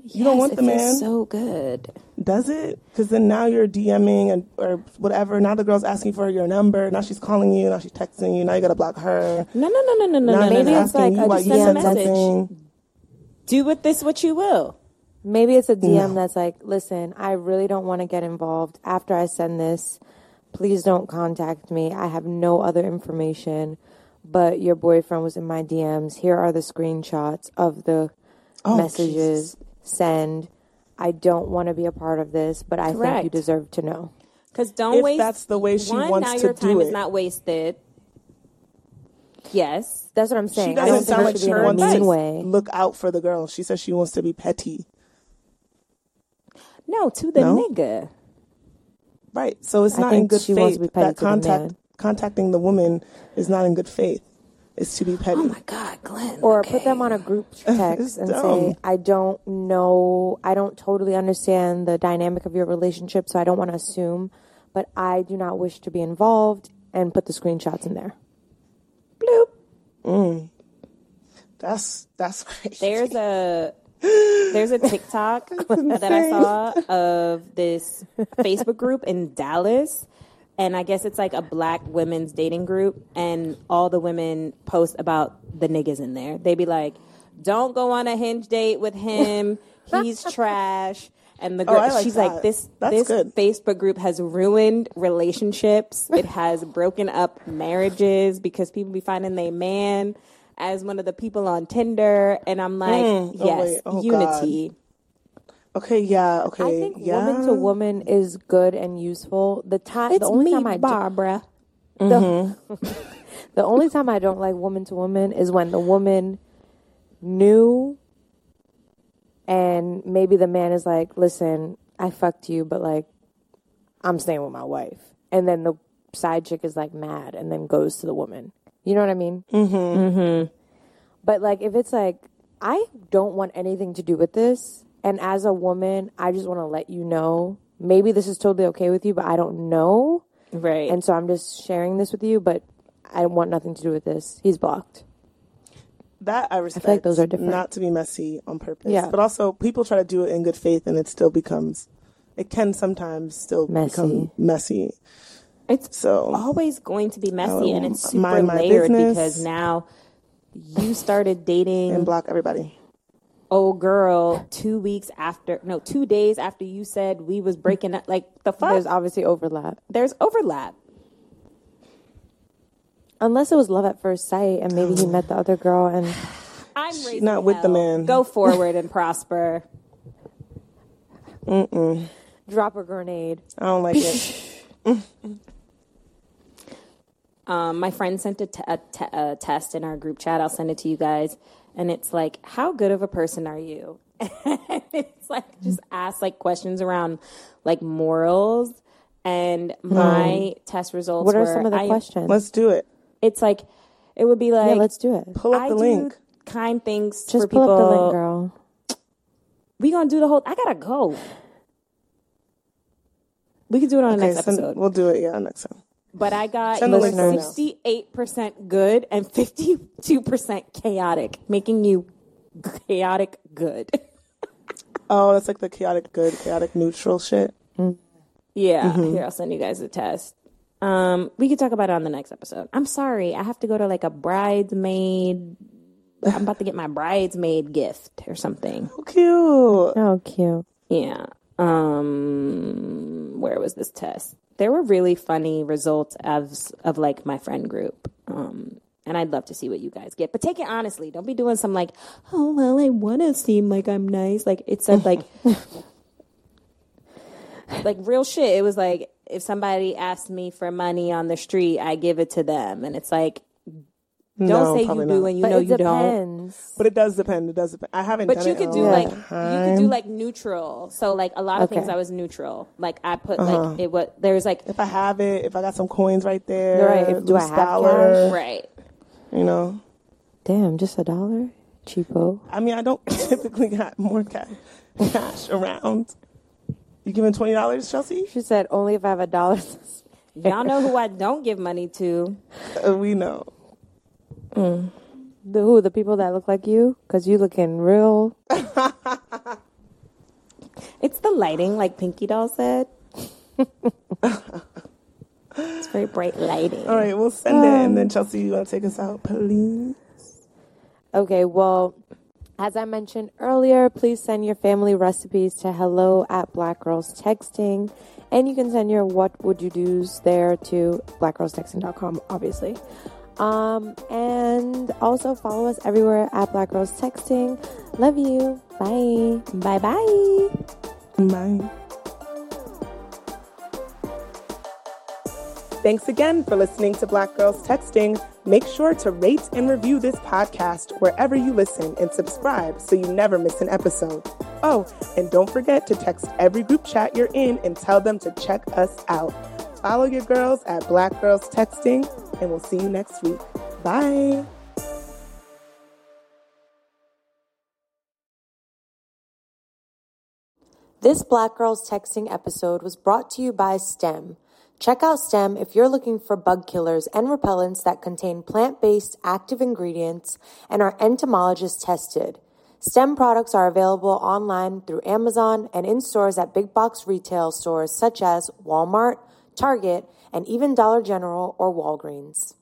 You don't want the man. So good. Does it? Because then now you're DMing and or whatever. Now the girl's asking for your number. Now she's calling you. Now she's texting you. Now you gotta block her. No, no, no, no, no, no, maybe it's like uh, a you why you DM said message. something. Do with this what you will. Maybe it's a DM that's like, listen, I really don't want to get involved. After I send this, please don't contact me. I have no other information, but your boyfriend was in my DMs. Here are the screenshots of the Oh, messages. Send. I don't want to be a part of this, but I think you deserve to know. Because don't If waste. that's the way she one, wants now to your do time it. is not wasted. Yes. That's what I'm saying. She I don't doesn't think sound like should she a wants mean to way. look out for the girl. She says she wants to be petty. No, to the No? nigga. Right. So it's I not in good she faith. wants to be petty that to the contact man. contacting the woman is not in good faith. It's to be petty. Oh my God, Glynn. or okay. put them on a group text and dumb. say, I don't know, I don't totally understand the dynamic of your relationship, so I don't want to assume, but I do not wish to be involved, and put the screenshots in there. Bloop. Mm. That's that's crazy. There's a there's a TikTok that I saw of this Facebook group in Dallas. And I guess it's like a black women's dating group, and all the women post about the niggas in there. They be like, "Don't go on a hinge date with him. He's trash." And the Oh, girl, I like she's that. like, "This That's this good. Facebook group has ruined relationships. It has broken up marriages because people be finding their man as one of the people on Tinder." And I'm like, mm. oh, "Yes, wait. Oh, unity." Okay. Yeah. Okay. I think yeah. woman to woman is good and useful. The time, It's the only me, time I do- Barbara. the, the only time I don't like woman to woman is when the woman knew and maybe the man is like, listen, I fucked you, but like, I'm staying with my wife. And then the side chick is like mad and then goes to the woman. You know what I mean? Mm-hmm. Mm-hmm. But like, if it's like, I don't want anything to do with this, and as a woman, I just want to let you know. Maybe this is totally okay with you, but I don't know. Right. And so I'm just sharing this with you, but I want nothing to do with this. He's blocked. That I respect. like those are different. Not to be messy on purpose. Yeah. But also, people try to do it in good faith, and it still becomes. It can sometimes still Messy. become messy. it's So always going to be messy and Um, it's super mind my layered business. because now you started dating and block everybody. Old girl two weeks after no two days after you said we was breaking up like the fuck There's obviously overlap. There's overlap Unless it was love at first sight and maybe he met the other girl and i'm raising not with the man. go forward and prosper Mm-mm. drop a grenade. I don't like it. um, my friend sent a, t- a, t- a test in our group chat i'll send it to you guys and it's like how good of a person are you it's like mm. just ask like questions around like morals and hmm. my test results What are were, some of the I- questions? Let's do it. it's like it would be like yeah, let's do it. Pull up I the do link. kind things Just for pull people. up the link, girl. We gonna do the whole. I gotta go. We could do it on the next send- episode. we'll do it. Yeah, next time. But I got you the link right now. sixty-eight percent good and fifty-two percent chaotic, making you chaotic good. Oh, that's like the chaotic good, chaotic neutral shit. yeah, Mm-hmm. here I'll send you guys the test. Um, we could talk about it on the next episode. I'm sorry, I have to go to like a bridesmaid. I'm about to get my bridesmaid gift or something. Oh, cute. Oh, cute. Yeah. Um, where was this test? There were really funny results of of like my friend group. Um, and I'd love to see what you guys get. But take it honestly. Don't be doing some like, oh well, I want to seem like I'm nice. Like it said like like real shit. It was like if somebody asked me for money on the street, I give it to them, and it's like. Don't No, say you do not. and you but know it you don't. depends. But it does depend. It does depend. I haven't But done you it could do like long you could do like neutral. So like a lot of things I was neutral. Like I put Uh-huh. like it was there's like If I have it, if I got some coins right there, Right, if- do I have dollar, right. You know, Damn, just a dollar? Cheapo. I mean, I don't typically got more cash, cash around. You giving twenty dollars, Chelsea? She said only if I have a dollar. Y'all know who I don't give money to. Uh, we know. The who? The people that look like you? Because you looking real. It's the lighting, like Pinky Doll said. it's very bright lighting. All right, we'll send it, and then um, Chelsea, you want to take us out, please? Okay, well, as I mentioned earlier, please send your family recipes to hello at Black Girls Texting. And you can send your what would you do's there to blackgirlstexting.com, obviously. Um, and also follow us everywhere at Black Girls Texting. Love you. Bye. Bye bye. Bye. Thanks again for listening to Black Girls Texting. Make sure to rate and review this podcast wherever you listen and subscribe so you never miss an episode. Oh, and don't forget to text every group chat you're in and tell them to check us out. Follow your girls at Black Girls Texting, and we'll see you next week. Bye. This Black Girls Texting episode was brought to you by STEM. Check out STEM if you're looking for bug killers and repellents that contain plant based active ingredients and are entomologist tested. STEM products are available online through Amazon and in stores at big box retail stores such as Walmart, Target, and even Dollar General or Walgreens.